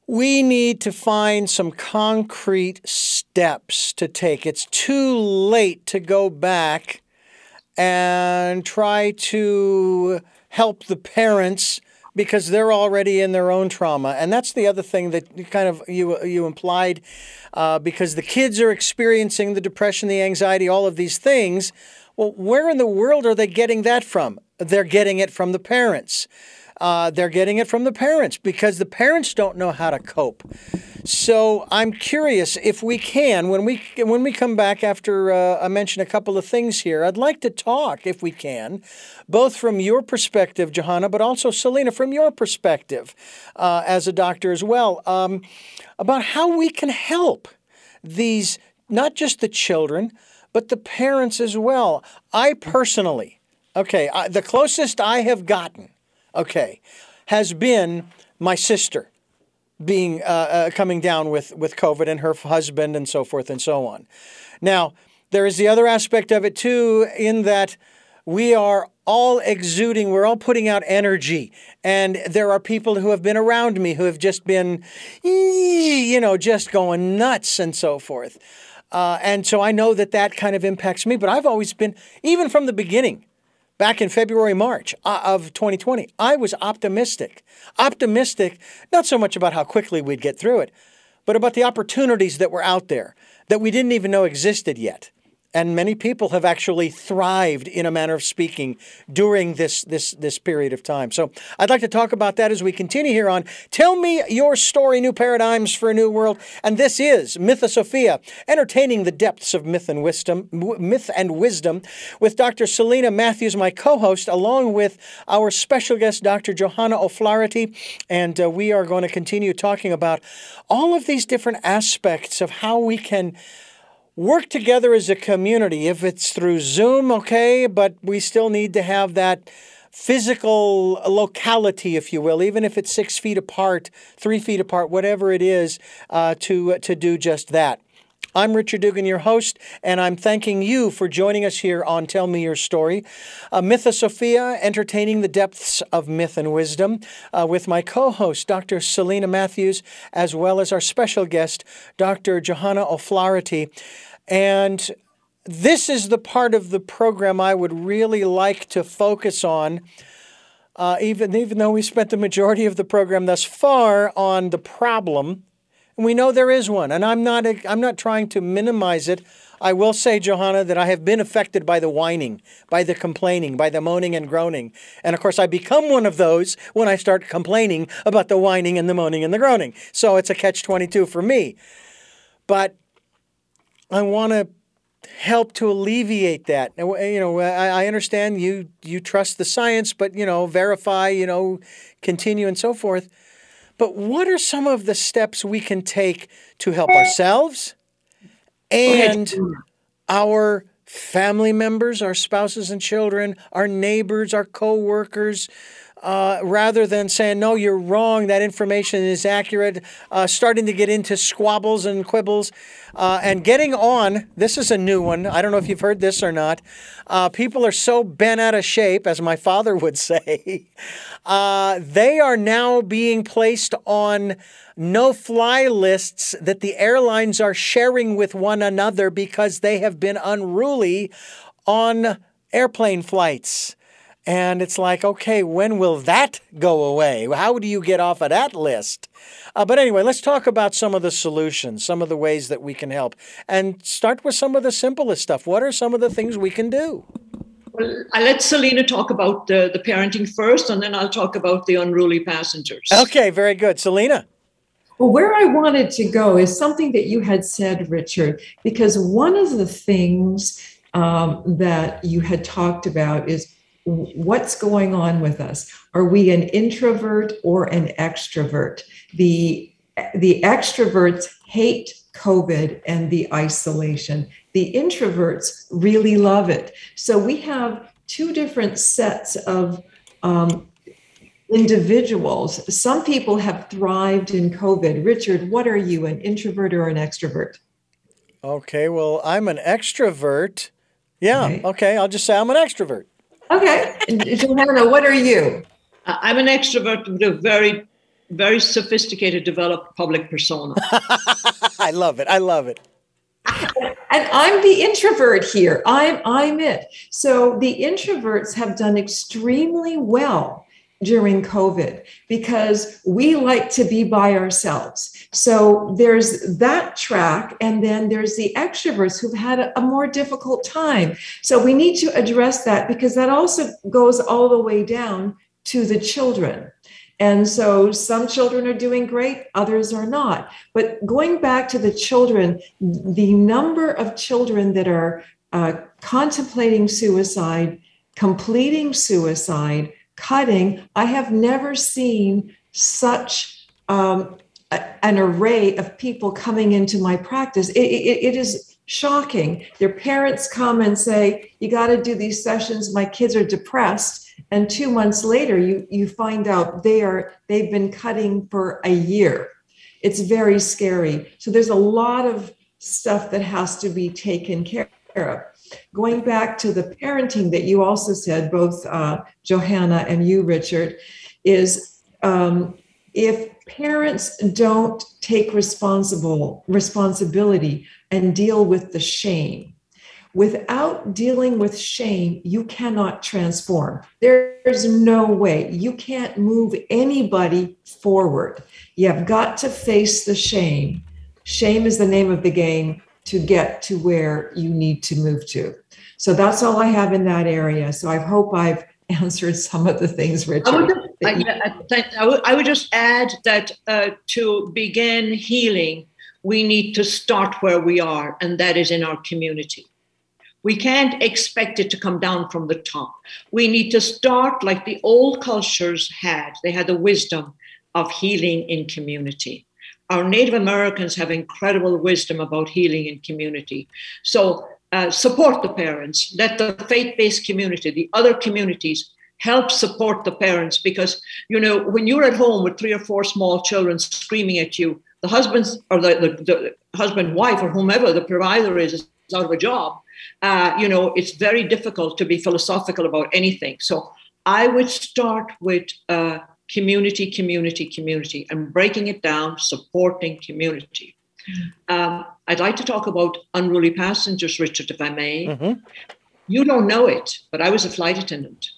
we need to find some concrete steps to take. It's too late to go back and try to help the parents because they're already in their own trauma. And that's the other thing that you kind of you you implied, uh, because the kids are experiencing the depression, the anxiety, all of these things. Well, where in the world are they getting that from? They're getting it from the parents. Uh, they're getting it from the parents because the parents don't know how to cope. So I'm curious if we can when we when we come back after uh, I mention a couple of things here. I'd like to talk if we can, both from your perspective, Johanna, but also Selena from your perspective uh, as a doctor as well, um, about how we can help these not just the children but the parents as well. I personally, okay, I, the closest I have gotten okay, has been my sister being uh, uh, coming down with with COVID and her husband and so forth and so on. Now, there is the other aspect of it too, in that we are all exuding, we're all putting out energy. And there are people who have been around me who have just been, you know, just going nuts and so forth. Uh, and so I know that that kind of impacts me, but I've always been, even from the beginning, back in February, March uh, of 2020, I was optimistic. Optimistic, not so much about how quickly we'd get through it, but about the opportunities that were out there that we didn't even know existed yet and many people have actually thrived in a manner of speaking during this this this period of time. So I'd like to talk about that as we continue here on Tell Me Your Story New Paradigms for a New World. And this is Mythosophia, entertaining the depths of myth and wisdom, myth and wisdom with Dr. Selena Matthews, my co-host, along with our special guest Dr. Johanna O'Flaherty, and uh, we are going to continue talking about all of these different aspects of how we can work together as a community. If it's through Zoom, okay, but we still need to have that physical locality, if you will, even if it's six feet apart, three feet apart, whatever it is, uh, to to do just that. I'm Richard Dugan, your host, and I'm thanking you for joining us here on Tell Me Your Story. Uh, Mythosophia, entertaining the depths of myth and wisdom, uh, with my co host, Dr. Selena Matthews, as well as our special guest, Dr. Johanna O'Flaherty. And this is the part of the program I would really like to focus on. Uh, even even though we spent the majority of the program thus far on the problem and we know there is one, and I'm not I'm not trying to minimize it. I will say, Johanna, that I have been affected by the whining, by the complaining, by the moaning and groaning. And of course, I become one of those when I start complaining about the whining and the moaning and the groaning. So it's a catch 22 for me. But I want to help to alleviate that. You know, I, understand you you trust the science, but you know, verify, you know, continue and so forth. But what are some of the steps we can take to help ourselves and our family members, our spouses and children, our neighbors, our co-workers, uh, rather than saying, no, you're wrong, that information is accurate, uh, starting to get into squabbles and quibbles, uh, and getting on. This is a new one. I don't know if you've heard this or not. Uh, people are so bent out of shape, as my father *laughs* would say, uh, they are now being placed on no fly lists that the airlines are sharing with one another because they have been unruly on airplane flights. And it's like, okay, when will that go away? How do you get off of that list? Uh, but anyway, let's talk about some of the solutions, some of the ways that we can help, and start with some of the simplest stuff. What are some of the things we can do? Well, I'll let Selena talk about the, the parenting first, and then I'll talk about the unruly passengers. Okay, very good. Selena? Well, where I wanted to go is something that you had said, Richard, because one of the things um, that you had talked about is what's going on with us. Are we an introvert or an extrovert? The the extroverts hate COVID and the isolation. The introverts really love it. So we have two different sets of um, individuals. Some people have thrived in COVID. Richard, what are you, an introvert or an extrovert? Okay, well, I'm an extrovert. Yeah, okay, okay I'll just say I'm an extrovert. Okay. Johanna, what are you? I'm an extrovert with a very, very sophisticated, developed public persona. *laughs* I love it. I love it. And I'm the introvert here. I'm I'm it. So the introverts have done extremely well during COVID because we like to be by ourselves. So there's that track, and then there's the extroverts who've had a, more difficult time. So we need to address that because that also goes all the way down to the children. And so some children are doing great, others are not. But going back to the children, the number of children that are uh, contemplating suicide, completing suicide, cutting, I have never seen such um, a, an array of people coming into my practice. It, it, it is shocking. Their parents come and say, You got to do these sessions. My kids are depressed. And two months later, you, you find out they are they've been cutting for a year. It's very scary. So there's a lot of stuff that has to be taken care of going back to the parenting that you also said, both uh, Johanna and you, Richard, is um, if parents don't take responsible responsibility and deal with the shame, without dealing with shame, you cannot transform. There's no way. You can't move anybody forward. You have got to face the shame. Shame is the name of the game to get to where you need to move to. So that's all I have in that area. So I hope I've *laughs* answered some of the things, Richard. I would, I, I, would, I would just add that uh, to begin healing, we need to start where we are, and that is in our community. We can't expect it to come down from the top. We need to start like the old cultures had. They had the wisdom of healing in community our Native Americans have incredible wisdom about healing in community. So uh, support the parents, let the faith-based community, the other communities help support the parents because you know when you're at home with three or four small children screaming at you the husband's or the, the, the husband wife or whomever the provider is is out of a job uh, you know it's very difficult to be philosophical about anything so i would start with uh, community, community, community, and breaking it down, supporting community. Mm-hmm. Um, I'd like to talk about unruly passengers, Richard, if I may. Mm-hmm. You don't know it, but I was a flight attendant.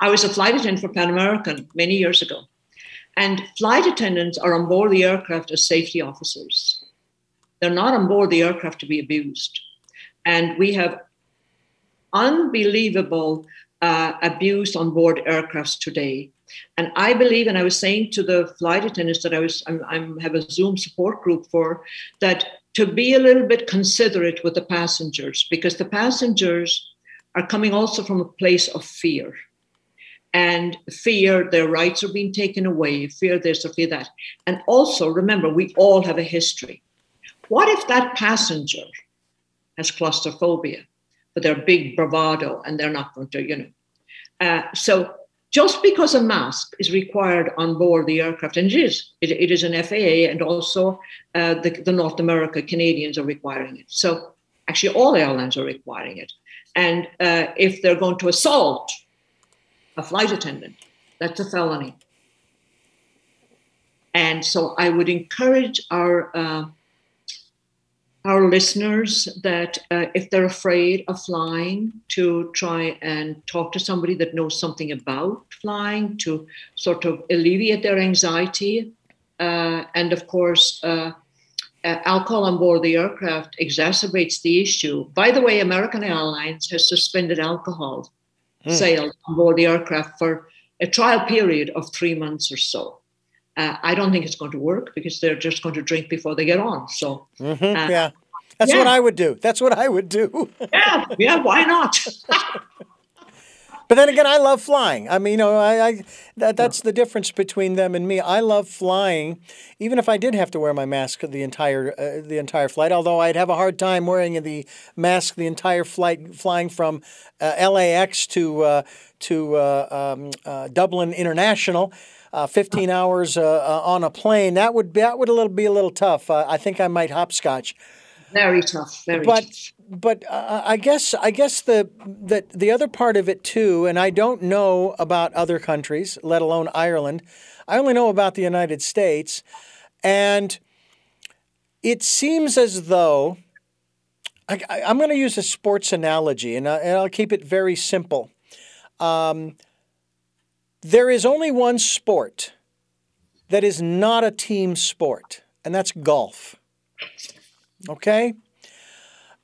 I was a flight attendant for Pan American many years ago. And flight attendants are on board the aircraft as safety officers. They're not on board the aircraft to be abused. And we have unbelievable uh, abuse on board aircrafts today. And I believe, and I was saying to the flight attendants that I was, I'm, I'm have a Zoom support group for, that to be a little bit considerate with the passengers because the passengers are coming also from a place of fear and fear their rights are being taken away, fear this or fear that. And also remember, we all have a history. What if that passenger has claustrophobia? but they're big bravado and they're not going to, you know. Uh, so just because a mask is required on board the aircraft, and it is, it, it is an FAA, and also uh, the, the North America Canadians are requiring it. So actually, all airlines are requiring it. And uh, if they're going to assault a flight attendant, that's a felony. And so I would encourage our uh, our listeners that uh, if they're afraid of flying, to try and talk to somebody that knows something about flying to sort of alleviate their anxiety. Uh, and of course, uh, uh alcohol on board the aircraft exacerbates the issue. By the way, American Airlines has suspended alcohol mm. sales on board the aircraft for a trial period of three months or so. Uh, I don't think it's going to work because they're just going to drink before they get on. So, mm-hmm, uh, yeah, that's yeah. what I would do. That's what I would do. *laughs* yeah, yeah, why not? *laughs* But then again, I love flying. I mean, you know, I, I that, that's the difference between them and me. I love flying, even if I did have to wear my mask the entire uh, the entire flight. Although I'd have a hard time wearing the mask the entire flight, flying from uh, LAX to uh, to uh, um, uh, Dublin International. Uh, 15 hours on a plane that would be, that would a little be a little tough. I think I might hopscotch. Very tough. Very but, tough but uh, I guess I guess the that the other part of it too, and I don't know about other countries, let alone Ireland. I only know about the United States, and it seems as though I, am going to use a sports analogy, and, I, and I'll keep it very simple. Um, there is only one sport that is not a team sport, and that's golf. Okay?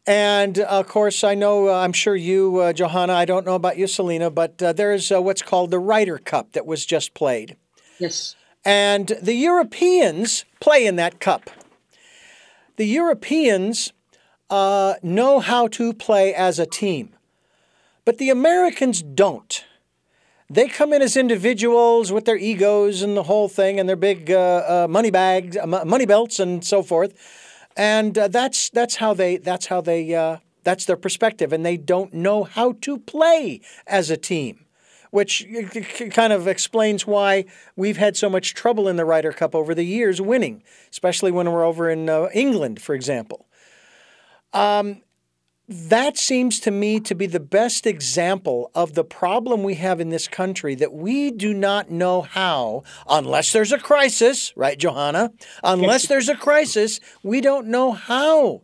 And of course, I know, uh, I'm sure you, uh, Johanna, I don't know about you, Selena, but uh, there's uh, what's called the Ryder Cup that was just played. Yes. And the Europeans play in that cup. The Europeans uh, know how to play as a team, but the Americans don't. They come in as individuals with their egos and the whole thing and their big uh, money bags, money belts, and so forth and uh, that's that's how they that's how they uh, that's their perspective, and they don't know how to play as a team, which kind of explains why we've had so much trouble in the Ryder Cup over the years winning, especially when we're over in uh, England, for example. Um, that seems to me to be the best example of the problem we have in this country that we do not know how, unless there's a crisis, right, Johanna? Unless there's a crisis, we don't know how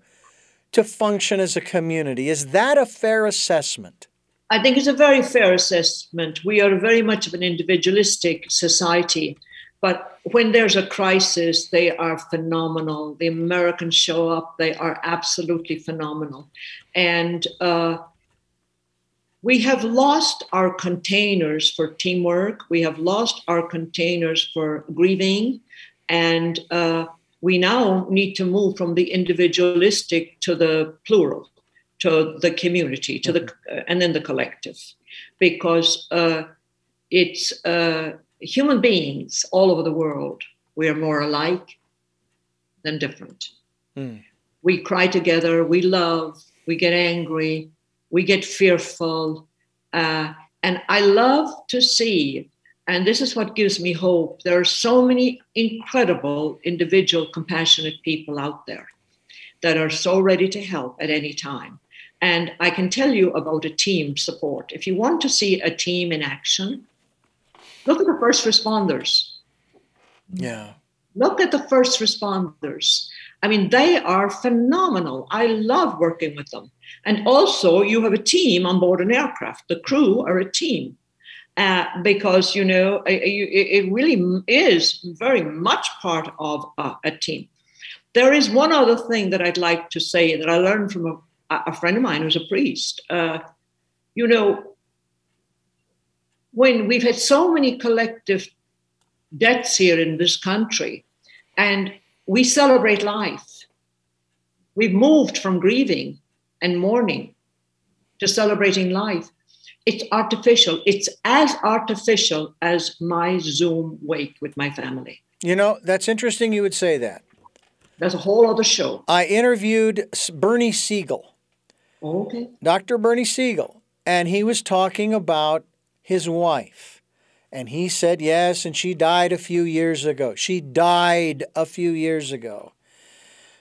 to function as a community. Is that a fair assessment? I think it's a very fair assessment. We are very much of an individualistic society. But when there's a crisis, they are phenomenal. The Americans show up, they are absolutely phenomenal. And uh, we have lost our containers for teamwork, we have lost our containers for grieving, and uh, we now need to move from the individualistic to the plural, to the community, to the uh, and then the collective, because uh, it's uh, human beings all over the world, we are more alike than different. Mm. We cry together, we love, we get angry, we get fearful. Uh, and I love to see, and this is what gives me hope. There are so many incredible, individual, compassionate people out there that are so ready to help at any time. And I can tell you about a team support. If you want to see a team in action, Look at the first responders. Yeah. Look at the first responders. I mean, they are phenomenal. I love working with them. And also, you have a team on board an aircraft. The crew are a team. Uh, because you know it, it, really is very much part of a, a, team. There is one other thing that I'd like to say that I learned from a, a friend of mine who's a priest. Uh, you know, when we've had so many collective deaths here in this country and we celebrate life, we've moved from grieving and mourning to celebrating life. It's artificial. It's as artificial as my Zoom wake with my family. You know, that's interesting you would say that. That's a whole other show. I interviewed Bernie Siegel. Okay. Dr. Bernie Siegel, and he was talking about his wife. And he said, Yes, and she died a few years ago. She died a few years ago.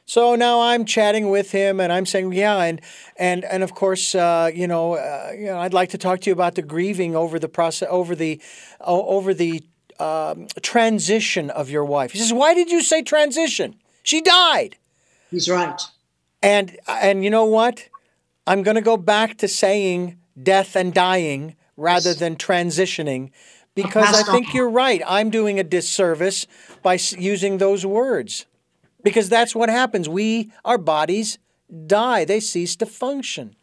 So now I'm chatting with him, and I'm saying, yeah, and and and of course, uh, you know, uh, you know, I'd like to talk to you about the grieving over the process, over the, over the um, transition of your wife. He says, why did you say transition? She died. He's right. And and you know what? I'm going to go back to saying death and dying rather than transitioning because I think you're right. I'm doing a disservice by using those words because that's what happens. We, our bodies die, they cease to function.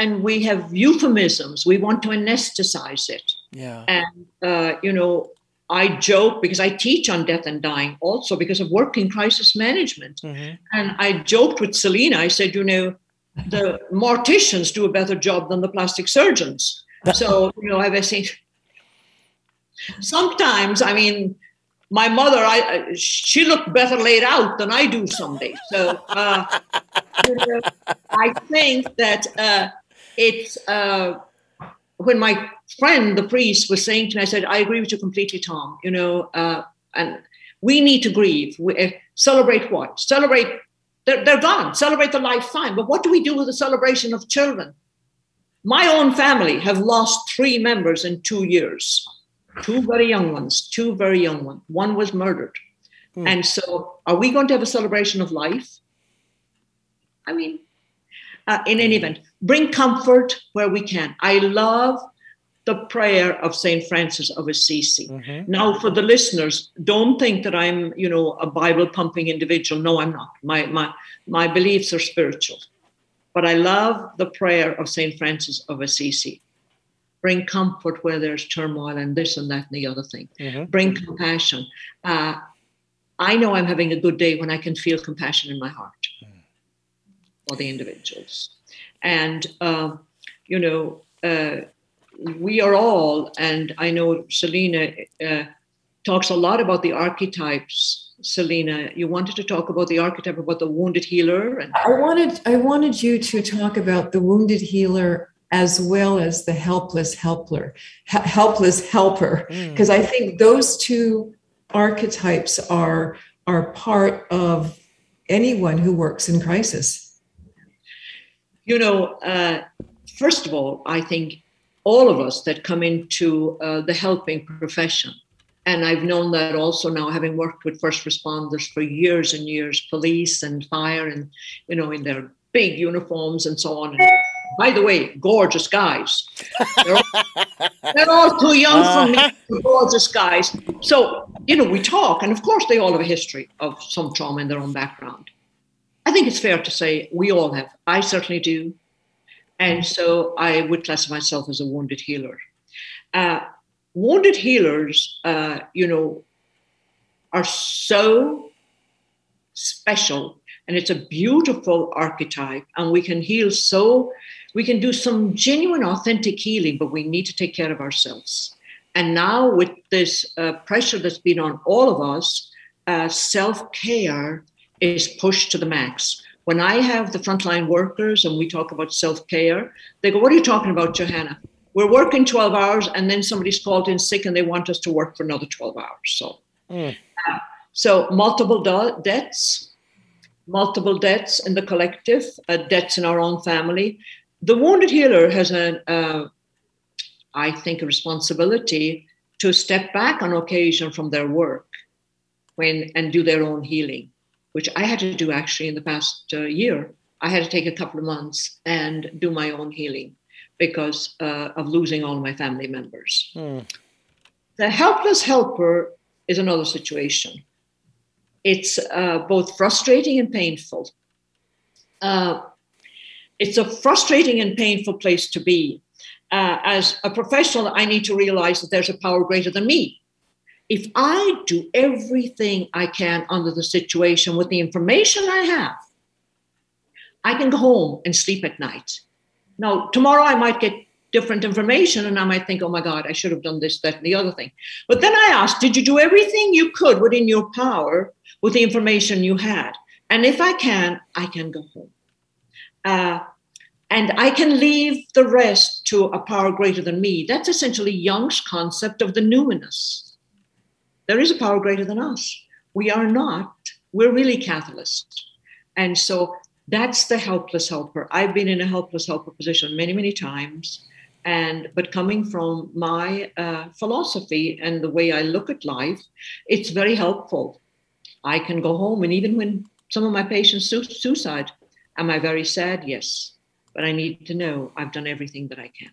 And we have euphemisms. We want to anesthetize it. Yeah. And, uh, you know, I joke because I teach on death and dying also because of work in crisis management. Mm-hmm. And I joked with Selena. I said, you know, the morticians do a better job than the plastic surgeons. *laughs* So, you know, I was saying, sometimes, I mean, my mother, I she looked better laid out than I do some days. So uh, I think that uh, it's uh, when my friend, the priest, was saying to me, I said, I agree with you completely, Tom. You know, uh, and we need to grieve. We, uh, celebrate what? Celebrate. They're, they're gone. Celebrate the life, fine. But what do we do with the celebration of children? My own family have lost three members in two years two very young ones, two very young ones. One was murdered. Hmm. And so, are we going to have a celebration of life? I mean, uh, in any event, bring comfort where we can. I love the prayer of St. Francis of Assisi. Mm-hmm. Now, for the listeners, don't think that I'm, you know, a Bible pumping individual. No, I'm not. My, my, my beliefs are spiritual. But I love the prayer of St. Francis of Assisi bring comfort where there's turmoil and this and that and the other thing. Mm-hmm. Bring compassion. Uh, I know I'm having a good day when I can feel compassion in my heart mm. for the individuals. And, uh, you know, uh, we are all, and I know Selena uh, talks a lot about the archetypes. Selena, you wanted to talk about the archetype about the wounded healer. And- I wanted I wanted you to talk about the wounded healer as well as the helpless helper helpless helper because mm. i think those two archetypes are are part of anyone who works in crisis you know uh, first of all i think all of us that come into uh, the helping profession and i've known that also now having worked with first responders for years and years police and fire and you know in their big uniforms and so on and by the way, gorgeous guys. They're all, *laughs* they're all too young for me. Uh-huh. Gorgeous guys. So, you know, we talk, and of course, they all have a history of some trauma in their own background. I think it's fair to say we all have. I certainly do. And so I would classify myself as a wounded healer. Uh, wounded healers, uh, you know, are so special and it's a beautiful archetype and we can heal so we can do some genuine, authentic healing, but we need to take care of ourselves. And now, with this uh, pressure that's been on all of us, uh, self care is pushed to the max. When I have the frontline workers and we talk about self care, they go, What are you talking about, Johanna? We're working 12 hours and then somebody's called in sick and they want us to work for another 12 hours. So, mm. uh, so multiple do- debts, multiple debts in the collective, uh, debts in our own family the wounded healer has an, uh, I think, a responsibility to step back on occasion from their work when and do their own healing, which I had to do actually in the past uh, year. I had to take a couple of months and do my own healing because uh, of losing all my family members. Hmm. The helpless helper is another situation. It's uh, both frustrating and painful. Uh, it's a frustrating and painful place to be. Uh, as a professional, I need to realize that there's a power greater than me. If I do everything I can under the situation with the information I have, I can go home and sleep at night. Now, tomorrow I might get different information and I might think, oh my God, I should have done this, that, and the other thing. But then I ask, did you do everything you could within your power with the information you had? And if I can, I can go home. Uh, and I can leave the rest to a power greater than me. That's essentially Jung's concept of the numinous. There is a power greater than us. We are not, we're really catalysts. And so that's the helpless helper. I've been in a helpless helper position many, many times. And but coming from my uh, philosophy and the way I look at life, it's very helpful. I can go home, and even when some of my patients suicide, Am I very sad? Yes. But I need to know I've done everything that I can.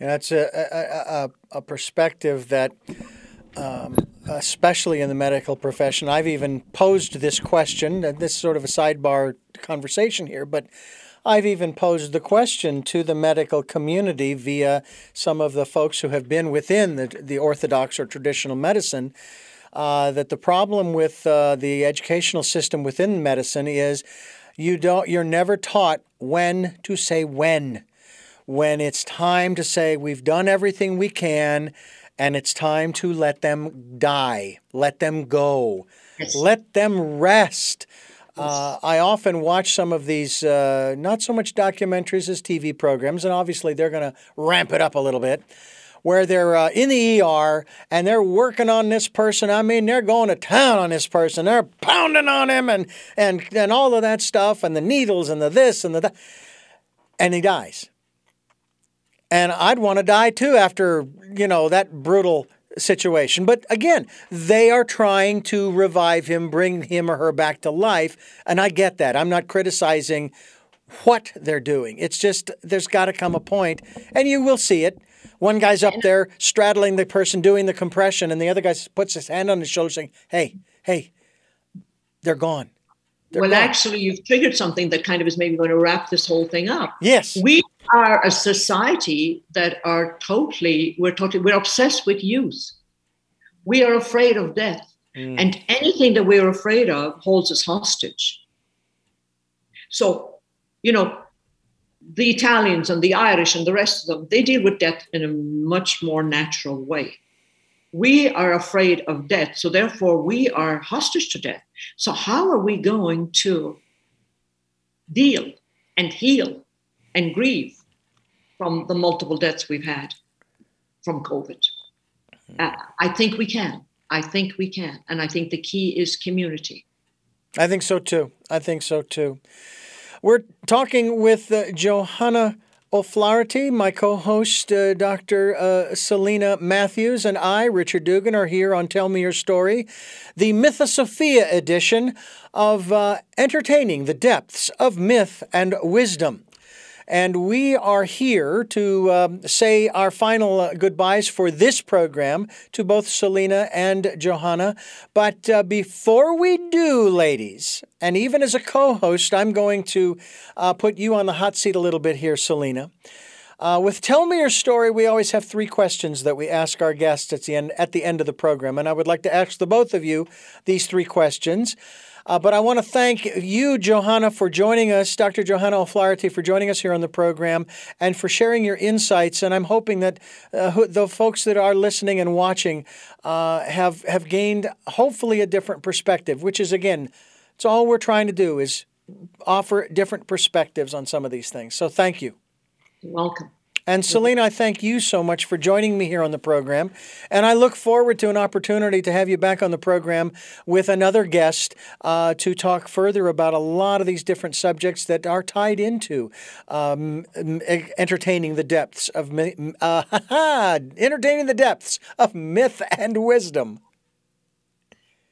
Yeah, that's a, a, a, a perspective that um, especially in the medical profession. I've even posed this question, and this is sort of a sidebar conversation here, but I've even posed the question to the medical community via some of the folks who have been within the, the orthodox or traditional medicine. Uh, that the problem with uh, the educational system within medicine is you don't you're never taught when to say when when it's time to say we've done everything we can and it's time to let them die, let them go, yes. let them rest. Uh, I often watch some of these, uh, not so much documentaries as TV programs, and obviously they're going to ramp it up a little bit, where they're uh, in the ER and they're working on this person. I mean, they're going to town on this person. They're pounding on him and, and, and all of that stuff, and the needles and the this and the that. And he dies. And I'd want to die too after, you know, that brutal situation. But again, they are trying to revive him, bring him or her back to life. And I get that. I'm not criticizing what they're doing. It's just there's got to come a point, and you will see it. One guy's up there straddling the person doing the compression, and the other guy puts his hand on his shoulder saying, Hey, hey, they're gone. They're well, gone. actually, you've triggered something that kind of is maybe going to wrap this whole thing up. Yes. We are a society that are totally we're totally we're obsessed with youth we are afraid of death mm. and anything that we're afraid of holds us hostage so you know the italians and the irish and the rest of them they deal with death in a much more natural way we are afraid of death so therefore we are hostage to death so how are we going to deal and heal and grieve from the multiple deaths we've had from COVID. Mm-hmm. Uh, I think we can. I think we can. And I think the key is community. I think so too. I think so too. We're talking with uh, Johanna O'Flaherty, my co host, uh, Dr. Uh, Selena Matthews, and I, Richard Dugan, are here on Tell Me Your Story, the Mythosophia edition of uh, Entertaining the Depths of Myth and Wisdom. And we are here to um, say our final uh, goodbyes for this program to both Selena and Johanna. But uh, before we do, ladies, and even as a co host, I'm going to uh, put you on the hot seat a little bit here, Selena. Uh, with Tell Me Your Story, we always have three questions that we ask our guests at the end, at the end of the program. And I would like to ask the both of you these three questions. Uh, but I want to thank you, Johanna, for joining us, Dr. Johanna O'Flaherty, for joining us here on the program and for sharing your insights. And I'm hoping that uh, the folks that are listening and watching uh, have have gained hopefully a different perspective, which is again, it's all we're trying to do is offer different perspectives on some of these things. So thank you. You're welcome. And Selena, I thank you so much for joining me here on the program. And I look forward to an opportunity to have you back on the program with another guest uh, to talk further about a lot of these different subjects that are tied into um, entertaining the depths of *laughs* uh, entertaining the depths of myth and wisdom.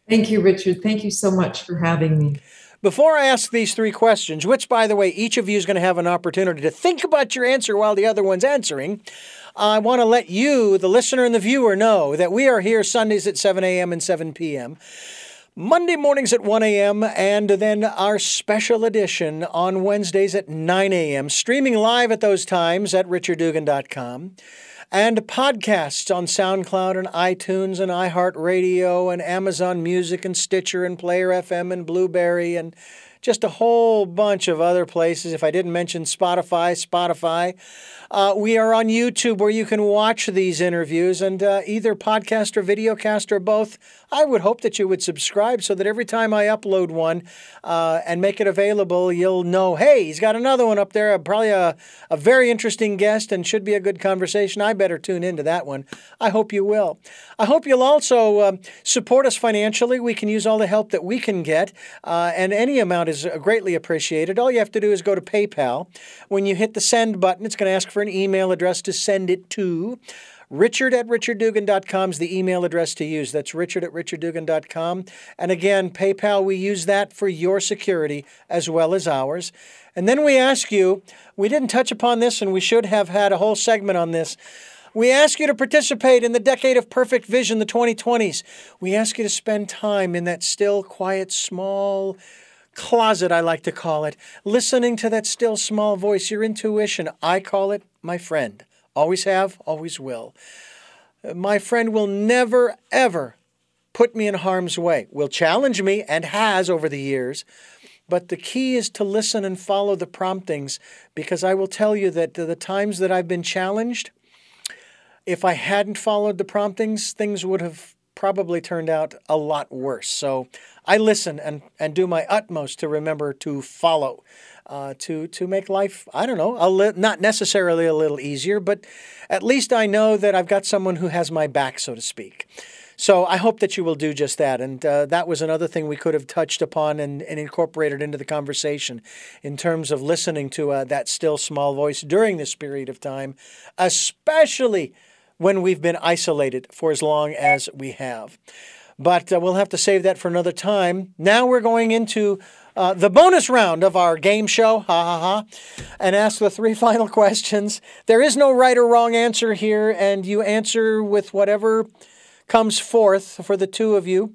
Thank you, Richard. Thank you so much for having me. Before I ask these three questions, which, by the way, each of you is going to have an opportunity to think about your answer while the other one's answering, I want to let you, the listener and the viewer, know that we are here Sundays at 7 a.m. and 7 p.m. Monday mornings at 1 a.m., and then our special edition on Wednesdays at 9 a.m., streaming live at those times at richarddugan.com and podcasts on SoundCloud and iTunes and iHeartRadio and Amazon Music and Stitcher and Player FM and Blubrry and just a whole bunch of other places. If I didn't mention Spotify, Spotify. Uh, we are on YouTube where you can watch these interviews and uh, either podcast or videocast or both. I would hope that you would subscribe so that every time I upload one uh, and make it available, you'll know, hey, he's got another one up there, probably a, a very interesting guest and should be a good conversation. I better tune into that one. I hope you will. I hope you'll also uh, support us financially. We can use all the help that we can get, uh, and any amount is greatly appreciated. All you have to do is go to PayPal. When you hit the send button, it's going to ask for an email address to send it to. Richard at richarddugan.com is the email address to use. That's richard at richarddugan.com. And again, PayPal, we use that for your security as well as ours. And then we ask you, we didn't touch upon this and we should have had a whole segment on this. We ask you to participate in the Decade of Perfect Vision, the 2020s. We ask you to spend time in that still, quiet, small closet, I like to call it, listening to that still, small voice, your intuition. I call it my friend. Always have, always will. My friend will never, ever put me in harm's way, will challenge me, and has over the years. But the key is to listen and follow the promptings because I will tell you that the times that I've been challenged, if I hadn't followed the promptings, things would have probably turned out a lot worse. So I listen and, and do my utmost to remember to follow, uh, to, to make life, I don't know, a li- not necessarily a little easier, but at least I know that I've got someone who has my back, so to speak. So I hope that you will do just that. And uh, that was another thing we could have touched upon and, and incorporated into the conversation in terms of listening to uh, that still small voice during this period of time, especially when we've been isolated for as long as we have. But uh, we'll have to save that for another time. Now we're going into uh, the bonus round of our game show, ha ha ha, and ask the three *laughs* final questions. There is no right or wrong answer here, and you answer with whatever comes forth for the two of you.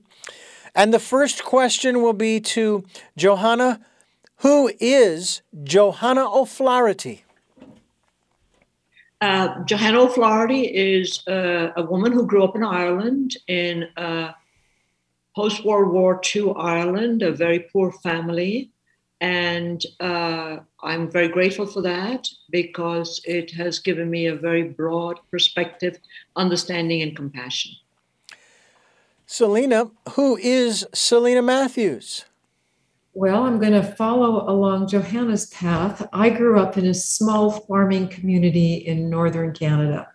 And the first question will be to Johanna. Who is Johanna O'Flaherty? Uh, Johanna O'Flaherty is a woman who grew up in Ireland in uh, post World War II Ireland, a very poor family. And uh, I'm very grateful for that because it has given me a very broad perspective, understanding, and compassion. Selena, who is Selena Matthews? Well, I'm going to follow along Johanna's path. I grew up in a small farming community in northern Canada.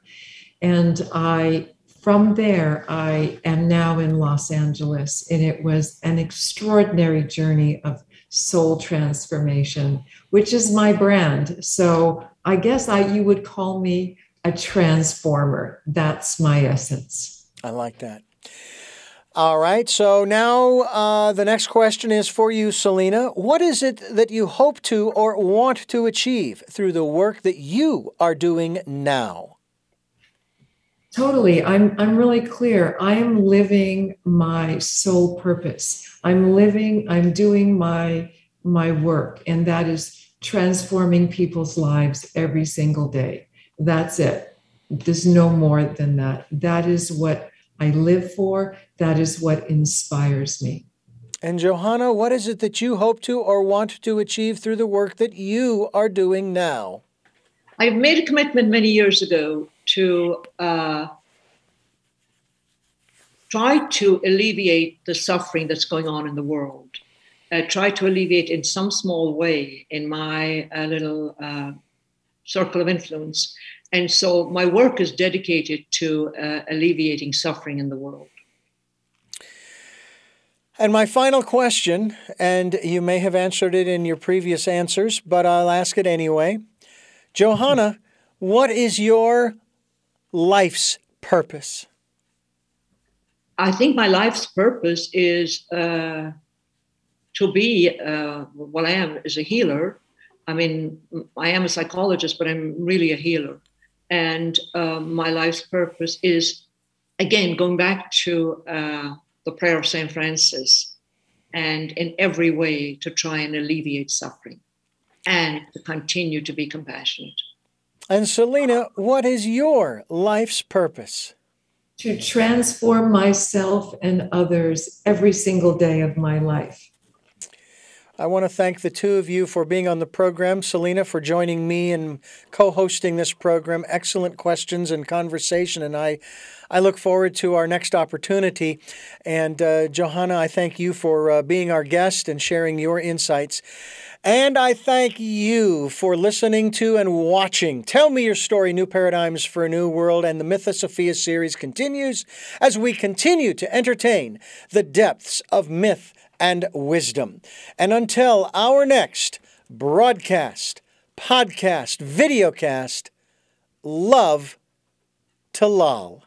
And I from there, I am now in Los Angeles, and it was an extraordinary journey of soul transformation, which is my brand. So I guess I you would call me a transformer. That's my essence. I like that. All right. So now uh, the next question is for you, Selena. What is it that you hope to or want to achieve through the work that you are doing now? Totally. I'm I'm really clear. I am living my soul purpose. I'm living, I'm doing my my work and that is transforming people's lives every single day. That's it. There's no more than that. That is what I live for. That is what inspires me. And Johanna, what is it that you hope to or want to achieve through the work that you are doing now? I've made a commitment many years ago to uh, try to alleviate the suffering that's going on in the world. Uh, try to alleviate in some small way in my uh, little uh, circle of influence. And so my work is dedicated to uh, alleviating suffering in the world. And my final question, and you may have answered it in your previous answers, but I'll ask it anyway. Johanna, what is your life's purpose? I think my life's purpose is uh, to be uh, what I am is a healer. I mean, I am a psychologist, but I'm really a healer. And uh, my life's purpose is, again, going back to uh, the prayer of St. Francis, and in every way to try and alleviate suffering and to continue to be compassionate. And Selena, what is your life's purpose? To transform myself and others every single day of my life. I want to thank the two of you for being on the program. Selena, for joining me and co hosting this program. Excellent questions and conversation. And I, I look forward to our next opportunity. And uh, Johanna, I thank you for uh, being our guest and sharing your insights. And I thank you for listening to and watching. Tell me your story, New Paradigms for a New World, and the Mythosophia series continues as we continue to entertain the depths of myth and wisdom. And until our next broadcast, podcast, videocast, love to lol.